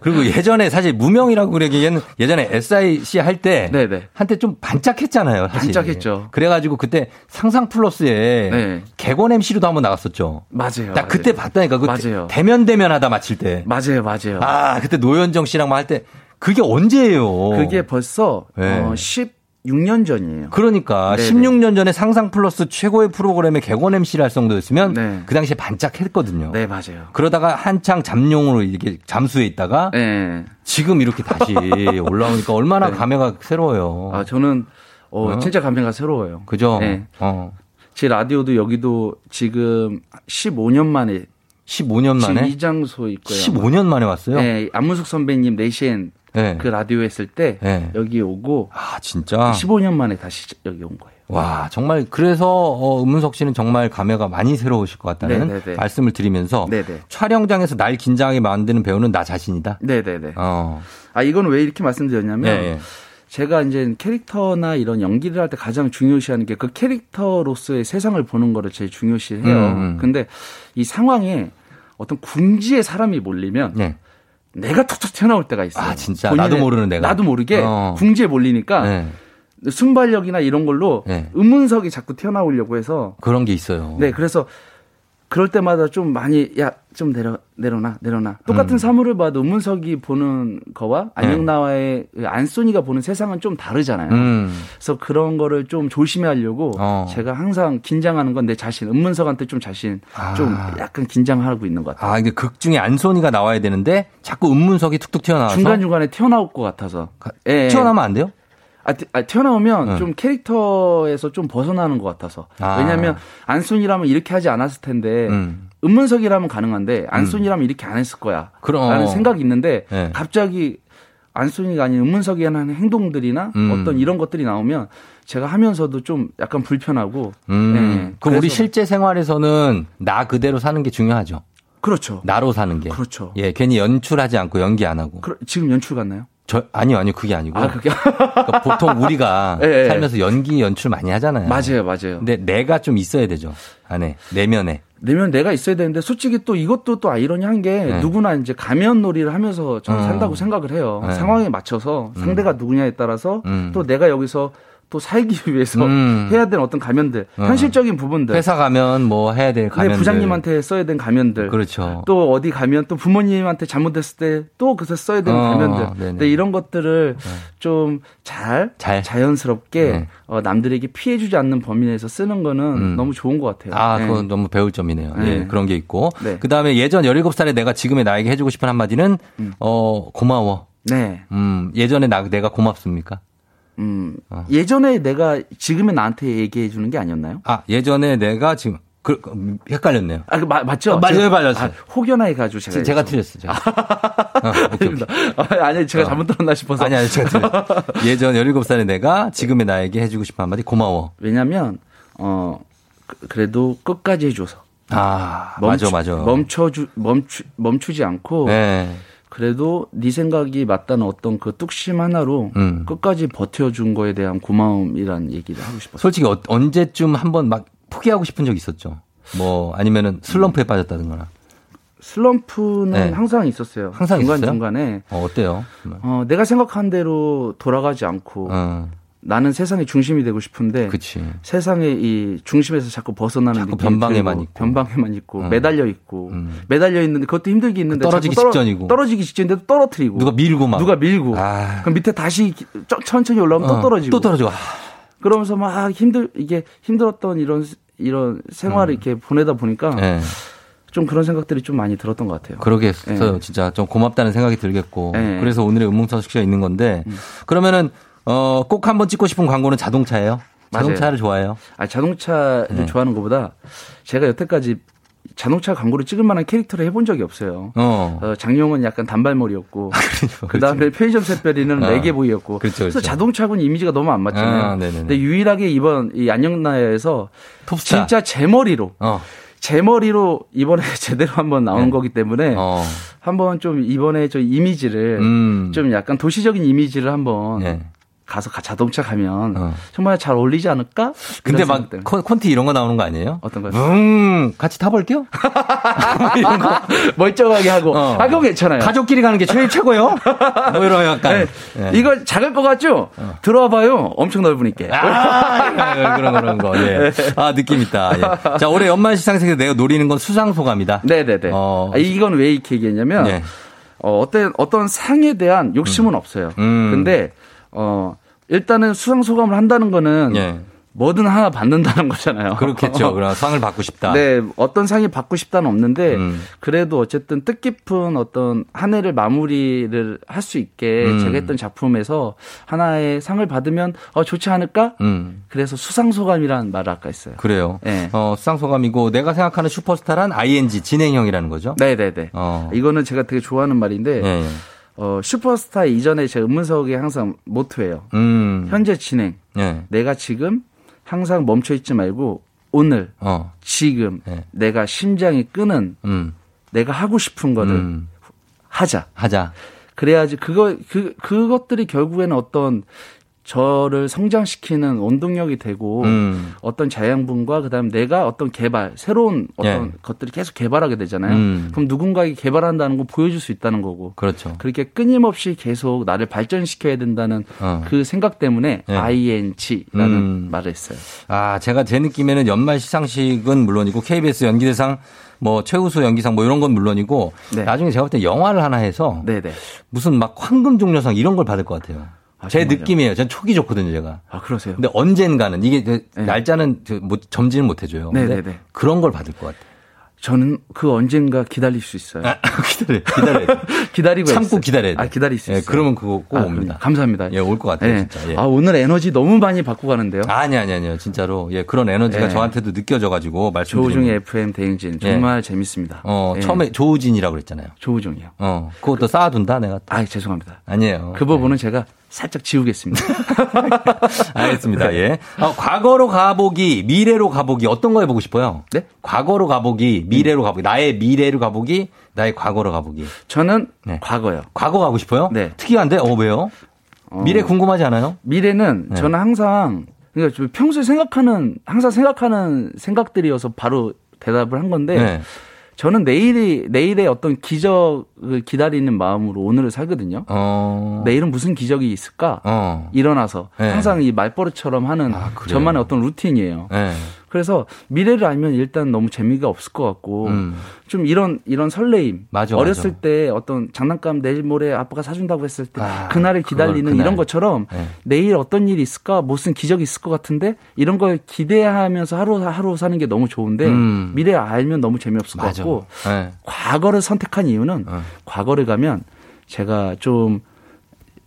그리고 예전에 사실 무명이라고 그러기에는 예전에 SIC 할 때. 네네. 한때 좀 반짝했잖아요. 사실. 반짝했죠. 그래가지고 그때 상상 플러스에 네. 개건 MC로도 한번 나갔었죠. 맞아요. 나 맞아요. 그때 봤다니까. 그 맞아요. 대면 대면 하다 마칠 때. 맞아요, 맞아요. 아, 그때 노현정 씨 랑할때 그게 언제예요? 그게 벌써 네. 어, 16년 전이에요. 그러니까 네네. 16년 전에 상상 플러스 최고의 프로그램에 개건 MC를 할 정도였으면 그 당시에 반짝했거든요. 네, 맞아요. 그러다가 한창 잠룡으로 이렇게 잠수해 있다가 네. 지금 이렇게 다시 올라오니까 얼마나 감회가 새로워요. 아, 저는 어, 어? 진짜 감회가 새로워요. 그죠? 네. 어. 제 라디오도 여기도 지금 15년 만에 15년 만에? 이 장소에 있고요. 15년 만에 왔어요? 네, 안문숙 선배님 내시엔 네. 그 라디오 했을 때 네. 여기 오고 아, 진짜? 15년 만에 다시 여기 온 거예요. 와, 정말 그래서 어, 은문석 씨는 정말 감회가 많이 새로우실 것 같다는 네네네. 말씀을 드리면서 네네. 촬영장에서 날 긴장하게 만드는 배우는 나 자신이다. 네네네. 어. 아, 이건 왜 이렇게 말씀드렸냐면 예, 예. 제가 이제 캐릭터나 이런 연기를 할 때 가장 중요시하는 게 그 캐릭터로서의 세상을 보는 거를 제일 중요시해요. 음, 음. 근데 이 상황에 어떤 궁지에 사람이 몰리면 네. 내가 툭툭 튀어나올 때가 있어요. 아, 진짜? 나도 모르는 내가? 나도 모르게 어. 궁지에 몰리니까 네. 순발력이나 이런 걸로 네. 음문석이 자꾸 튀어나오려고 해서 그런 게 있어요. 네, 그래서 그럴 때마다 좀 많이 야 좀 내려 내려놔 내려놔 똑같은 음. 사물을 봐도 음문석이 보는 거와 네. 나와의 그 안소니가 보는 세상은 좀 다르잖아요. 음. 그래서 그런 거를 좀 조심하려고 어. 제가 항상 긴장하는 건 내 자신 음문석한테 좀 자신 좀 아. 약간 긴장하고 있는 것 같아요. 아, 이게 극 중에 안소니가 나와야 되는데 자꾸 은문석이 툭툭 튀어나와서 중간 중간에 튀어나올 것 같아서 예, 튀어나오면 안 돼요? 아, 티- 아, 튀어나오면 응. 좀 캐릭터에서 좀 벗어나는 것 같아서. 아. 왜냐하면 안순이라면 이렇게 하지 않았을 텐데 음. 은문석이라면 가능한데 안순이라면 이렇게 안 했을 거야. 그럼. 라는 생각이 있는데 네. 갑자기 안순이가 아닌 은문석이 하는 행동들이나 음. 어떤 이런 것들이 나오면 제가 하면서도 좀 약간 불편하고. 음. 네. 그럼 우리 실제 생활에서는 나 그대로 사는 게 중요하죠. 그렇죠. 나로 사는 게. 그렇죠. 예, 괜히 연출하지 않고 연기 안 하고. 그러- 지금 연출 같나요? 저 아니요, 아니요, 그게 아니고. 아, 그게 그러니까 보통 우리가 예, 예. 살면서 연기 연출 많이 하잖아요. 맞아요, 맞아요. 근데 내가 좀 있어야 되죠. 안에 내면에. 내면 내가 있어야 되는데 솔직히 또 이것도 또 아이러니한 게 네. 누구나 이제 가면 놀이를 하면서 저는 어. 산다고 생각을 해요. 네. 상황에 맞춰서 음. 상대가 누구냐에 따라서 음. 또 내가 여기서 또 살기 위해서 음. 해야 되는 어떤 가면들, 어. 현실적인 부분들. 회사 가면 뭐 해야 될내 가면 부장님한테 써야 되는 가면들. 그렇죠. 또 어디 가면 또 부모님한테 잘못했을 때 또 그래서 써야 되는 어, 가면들. 네네. 근데 이런 것들을 좀 잘, 잘. 자연스럽게 네. 어, 남들에게 피해주지 않는 범위 내에서 쓰는 거는 음. 너무 좋은 것 같아요. 아, 네. 그건 너무 배울 점이네요. 네. 예, 그런 게 있고. 네. 그 다음에 예전 17살의 내가 지금의 나에게 해주고 싶은 한마디는, 어, 고마워. 네. 음, 예전에 나, 내가 고맙습니까? 음, 어. 예전에 내가 지금의 나한테 얘기해 주는 게 아니었나요? 아, 예전에 내가 지금, 그, 그, 헷갈렸네요. 아, 그, 마, 맞죠? 어, 맞아요, 맞아요. 아, 혹여나 해가지고 제가. 제가 틀렸어요. 제가. 어, 오케이, 오케이. 아, 아니, 제가 잘못 들었나 싶어서. 아니, 아니, 제가 틀렸어요. 예전 17살의 내가 지금의 나에게 해주고 싶은 한마디 고마워. 왜냐면, 어, 그- 그래도 끝까지 해줘서. 아, 멈추, 맞아, 맞아. 멈춰주, 멈추, 멈추지 않고. 네. 그래도 네 생각이 맞다는 어떤 그 뚝심 하나로 음. 끝까지 버텨준 거에 대한 고마움이란 얘기를 하고 싶었어요. 솔직히 어- 언제쯤 한번 막 포기하고 싶은 적 있었죠? 뭐 아니면은 슬럼프에 빠졌다든가. 슬럼프는 네. 항상 있었어요. 항상 중간 있었어요? 중간에 어, 어때요? 어, 내가 생각한 대로 돌아가지 않고 어. 나는 세상의 중심이 되고 싶은데 그치. 세상의 이 중심에서 자꾸 벗어나는 자꾸 변방에만 들고, 있고. 변방에만 있고 음. 매달려 있고 음. 매달려 있는데 그것도 힘들게 있는데 떨어지기 자꾸 떨어- 직전이고. 떨어지기 직전인데도 떨어뜨리고 누가 밀고 막. 누가 밀고 아. 그럼 밑에 다시 천천히 올라오면 어, 또 떨어지고 또 떨어지고. 아. 그러면서 막 힘들 이게 힘들었던 이런 이런 생활을 이렇게 보내다 보니까 음. 네. 좀 그런 생각들이 좀 많이 들었던 것 같아요. 그러겠어요. 네. 진짜 좀 고맙다는 생각이 들겠고. 네. 그래서 오늘의 음문서식 씨가 있는 건데. 그러면은 어, 꼭 한번 찍고 싶은 광고는 자동차예요? 자동차를 좋아해요? 아 자동차를 네. 좋아하는 것보다 제가 여태까지 자동차 광고를 찍을 만한 캐릭터를 해본 적이 없어요. 어. 어, 장용은 약간 단발머리였고, 그 다음에 편의점 샛별이는 어. 레게보이였고, 그렇죠, 그래서 그렇죠. 자동차군 이미지가 너무 안 맞잖아요. 아. 근데 유일하게 이번 이 안녕나야에서 톱스타. 진짜 제 머리로, 어. 제 머리로 이번에 제대로 한번 나온 네. 거기 때문에 어. 한번 좀 이번에 저 이미지를 음. 좀 약간 도시적인 이미지를 한번 네. 가서 가- 자동차 가면 정말 잘 어울리지 않을까? 근데 막. 콘- 콘티 이런 거 나오는 거 아니에요? 어떤 거요? 음, 같이 타볼게요? 이런 거. 멀쩡하게 하고. 어. 아, 그거 괜찮아요. 가족끼리 가는 게 제일 최고요? 뭐 이런 약간. 네. 예. 이거 작을 것 같죠? 들어와 봐요. 엄청 넓으니까. 아, 그런 그런 거. 예. 아 느낌 있다. 예. 자 올해 연말 시상식에서 내가 노리는 건 수상 소감이다. 네네네. 어, 아, 이건 왜 이렇게 얘기했냐면 네. 어, 어떤 어떤 상에 대한 욕심은 없어요. 음. 근데 어 일단은 수상 소감을 한다는 거는 예. 뭐든 하나 받는다는 거잖아요. 그렇겠죠. 그럼 상을 받고 싶다. 네, 어떤 상이 받고 싶다는 없는데 음. 그래도 어쨌든 뜻깊은 어떤 한 해를 마무리를 할 수 있게 음. 제가 했던 작품에서 하나의 상을 받으면 어 좋지 않을까? 음. 그래서 수상 소감이라는 말을 아까 했어요. 그래요. 네. 어, 수상 소감이고 내가 생각하는 슈퍼스타란 ING 진행형이라는 거죠. 네, 네, 네. 어. 이거는 제가 되게 좋아하는 말인데 예, 예. 어, 슈퍼스타 이전에 제 음문석이 항상 모토예요. 음. 현재 진행. 예. 내가 지금 항상 멈춰 있지 말고 오늘 어. 지금 네. 내가 심장이 끄는 음. 내가 하고 싶은 거를 음. 하자. 하자. 그래야지 그거 그 그것들이 결국에는 어떤 저를 성장시키는 원동력이 되고 음. 어떤 자양분과 그다음에 내가 어떤 개발 새로운 어떤 예. 것들이 계속 개발하게 되잖아요. 음. 그럼 누군가에게 개발한다는 거 보여줄 수 있다는 거고 그렇죠. 그렇게 끊임없이 계속 나를 발전시켜야 된다는 어. 그 생각 때문에 예. ING라는 음. 말을 했어요. 아, 제가 제 느낌에는 연말 시상식은 물론이고 KBS 연기대상 뭐 최우수 연기상 뭐 이런 건 물론이고 네. 나중에 제가 볼 때 영화를 하나 해서 네네. 무슨 막 황금 종려상 이런 걸 받을 것 같아요. 아, 제? 느낌이에요. 전 촉이 좋거든요, 제가. 아 그러세요? 근데 언젠가는 이게 그 날짜는 못- 점지는 못 해줘요. 네네네. 그런 걸 받을 것 같아요. 저는 그 언젠가 기다릴 수 있어요. 기다려, 기다려. 기다리고 참고 있어요. 기다려야 돼. 아 기다릴 수 예, 있어요. 그러면 그거 꼭 아, 옵니다. 감사합니다. 예, 올 것 같아요, 예. 진짜. 예. 아 오늘 에너지 너무 많이 받고 가는데요. 아니, 아니, 아니요. 진짜로. 예, 그런 에너지가 예. 저한테도 느껴져가지고 말씀드린 조우종의. FM 대행진 정말 재밌습니다. 어, 예. 처음에 조우진이라고 그랬잖아요. 조우종이요. 어, 그것도 쌓아둔다, 내가. 또. 아 죄송합니다. 아니에요. 그 부분은 제가 살짝 지우겠습니다. 알겠습니다. 예. 어, 과거로 가보기, 미래로 가보기 어떤 거 해보고 싶어요? 네? 과거로 가보기, 미래로 가보기, 나의 미래로 가보기, 나의 과거로 가보기. 저는 네. 과거요. 과거 가고 싶어요? 네. 특이한데, 어 왜요? 어, 미래 궁금하지 않아요? 미래는 네. 저는 항상 그러니까 저 평소에 생각하는 항상 생각하는 생각들이어서 바로 대답을 한 건데 네. 저는 내일이 내일의 어떤 기적을 기다리는 마음으로 오늘을 살거든요. 어. 내일은 무슨 기적이 있을까? 어. 일어나서 네. 항상 이 말버릇처럼 하는 그래요? 저만의 어떤 루틴이에요. 네. 그래서 미래를 알면 일단 너무 재미가 없을 것 같고 음. 좀 이런 이런 설레임 맞아, 어렸을 맞아. 때 어떤 장난감 내일 모레 아빠가 사준다고 했을 때 아, 그날을 기다리는 그날. 이런 것처럼 네. 내일 어떤 일이 있을까 무슨 기적이 있을 것 같은데 이런 걸 기대하면서 하루 하루 사는 게 너무 좋은데 음. 미래 알면 너무 재미없을 것 맞아. 같고 네. 과거를 선택한 이유는 어. 과거를 가면 제가 좀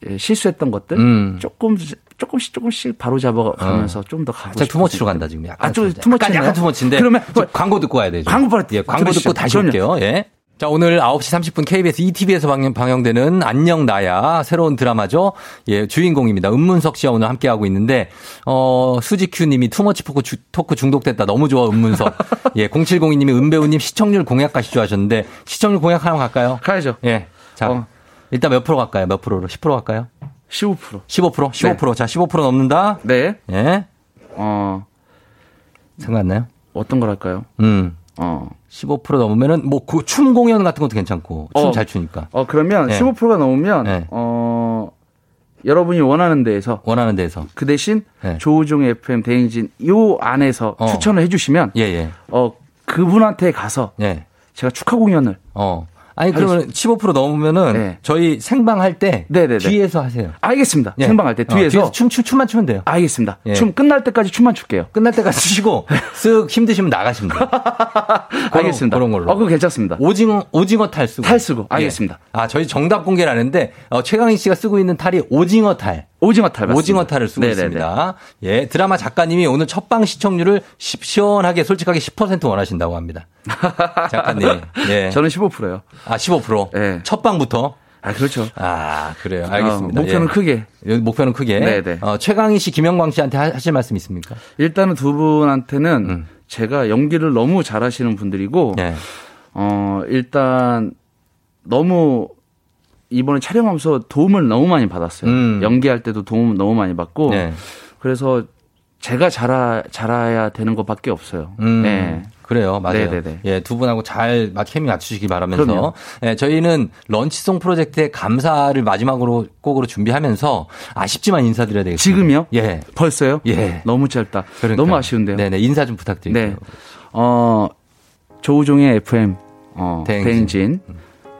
예, 실수했던 것들 음. 조금 조금씩 조금씩 바로 잡아가면서 좀더 가고 살짝 싶은 too much로. 간다, 지금. 약간. 아, 좀 약간, too much 약간 too much인데. 그러면 좀 광고 듣고 와야 되죠. 광고 빨리 예, 광고. 듣고 다시. 올게요. 예. 자, 오늘 9시 30분 KBS 2TV에서 방영, 방영 되는 안녕 나야 새로운 드라마죠. 예, 주인공입니다. 음문석 씨와 오늘 함께하고 있는데, 어, 수지큐 님이 too much talk 주- talk 중독됐다. 너무 좋아, 음문석. 예, 0702 님이 음배우님 시청률 공약 가시죠 하셨는데, 시청률 공약 하나 갈까요? 가야죠. 예. 자, 일단 몇 프로 갈까요? 몇 프로로? 10% 갈까요? 15%. 15%? 15%. 자, 15% 넘는다? 네. 예. 어. 생각나요? 어떤 걸 할까요? 음. 어. 15% 넘으면은 뭐 그 춤 공연 같은 것도 괜찮고 춤 어. 잘 추니까. 어, 그러면 네. 15%가 넘으면, 네. 어, 여러분이 원하는 데에서. 원하는 데에서. 그 대신 네. 조우종의 FM 대행진 요 안에서 어. 추천을 해주시면, 예, 예. 어, 그분한테 가서 예. 제가 축하 공연을. 어. 아니 그러면 15% 넘으면은 네. 저희 생방할 때 네네네. 뒤에서 하세요. 알겠습니다. 예. 생방할 때 어, 뒤에서. 춤, 춤 춤만 추면 돼요. 알겠습니다. 예. 춤 끝날 때까지 춤만 출게요. 끝날 때까지 추시고 쓱 힘드시면 나가시면 돼요. 알겠습니다. 그런 걸로. 어, 그거 괜찮습니다. 오징어 오징어 탈 쓰고. 탈 쓰고. 알겠습니다. 예. 아 저희 정답 공개를 안 했는데 어, 최강희 씨가 쓰고 있는 탈이 오징어 탈. 오징어 탈 맞습니다. 오징어 탈을 쓰고 네네네. 있습니다. 예, 드라마 작가님이 오늘 첫방 시청률을 시- 시원하게 솔직하게 10% 원하신다고 합니다. 작가님. 예. 저는 15%요. 아, 15%. 예. 첫 방부터. 아, 그렇죠. 아, 그래요. 알겠습니다. 어, 목표는 예. 크게. 예, 목표는 크게. 네네. 어, 최강희 씨, 김영광 씨한테 하- 하실 말씀 있습니까? 일단은 두 분한테는 음. 제가 연기를 너무 잘하시는 분들이고, 네. 어, 일단 너무 이번에 촬영하면서 도움을 너무 많이 받았어요. 음. 연기할 때도 도움 너무 많이 받고, 네. 그래서 제가 잘하, 잘해야 되는 것밖에 없어요. 음, 네. 그래요. 맞아요. 네네네. 예, 두 분하고 잘막 케미 맞추시기 바라면서. 그럼요. 예, 저희는 런치송 프로젝트의 감사를 마지막으로 곡으로 준비하면서 아쉽지만 인사드려야 되겠습니다. 지금요? 예. 벌써요? 예. 너무 짧다. 그러니까요. 너무 아쉬운데요. 네네. 인사 좀 부탁드릴게요. 네. 어, 조우종의 FM, 어, 대행진. 대행진.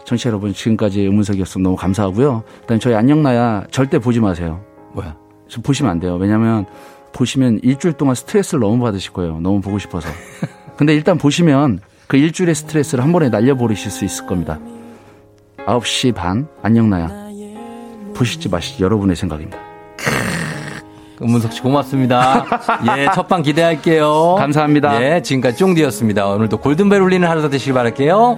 청취자 여러분, 지금까지 음문석이었으면 너무 감사하고요. 일단 저희 안녕나야 절대 보지 마세요. 뭐야? 저 보시면 안 돼요. 왜냐면 보시면 일주일 동안 스트레스를 너무 받으실 거예요. 너무 보고 싶어서. 근데 일단 보시면 그 일주일의 스트레스를 한 번에 날려버리실 수 있을 겁니다. 9시 반, 안녕나야. 보실지 마실지 여러분의 생각입니다. 은문석 씨 고맙습니다. 예, 첫방 기대할게요. 감사합니다. 예, 지금까지 쫑디였습니다. 오늘도 골든벨 울리는 하루 더 되시길 바랄게요.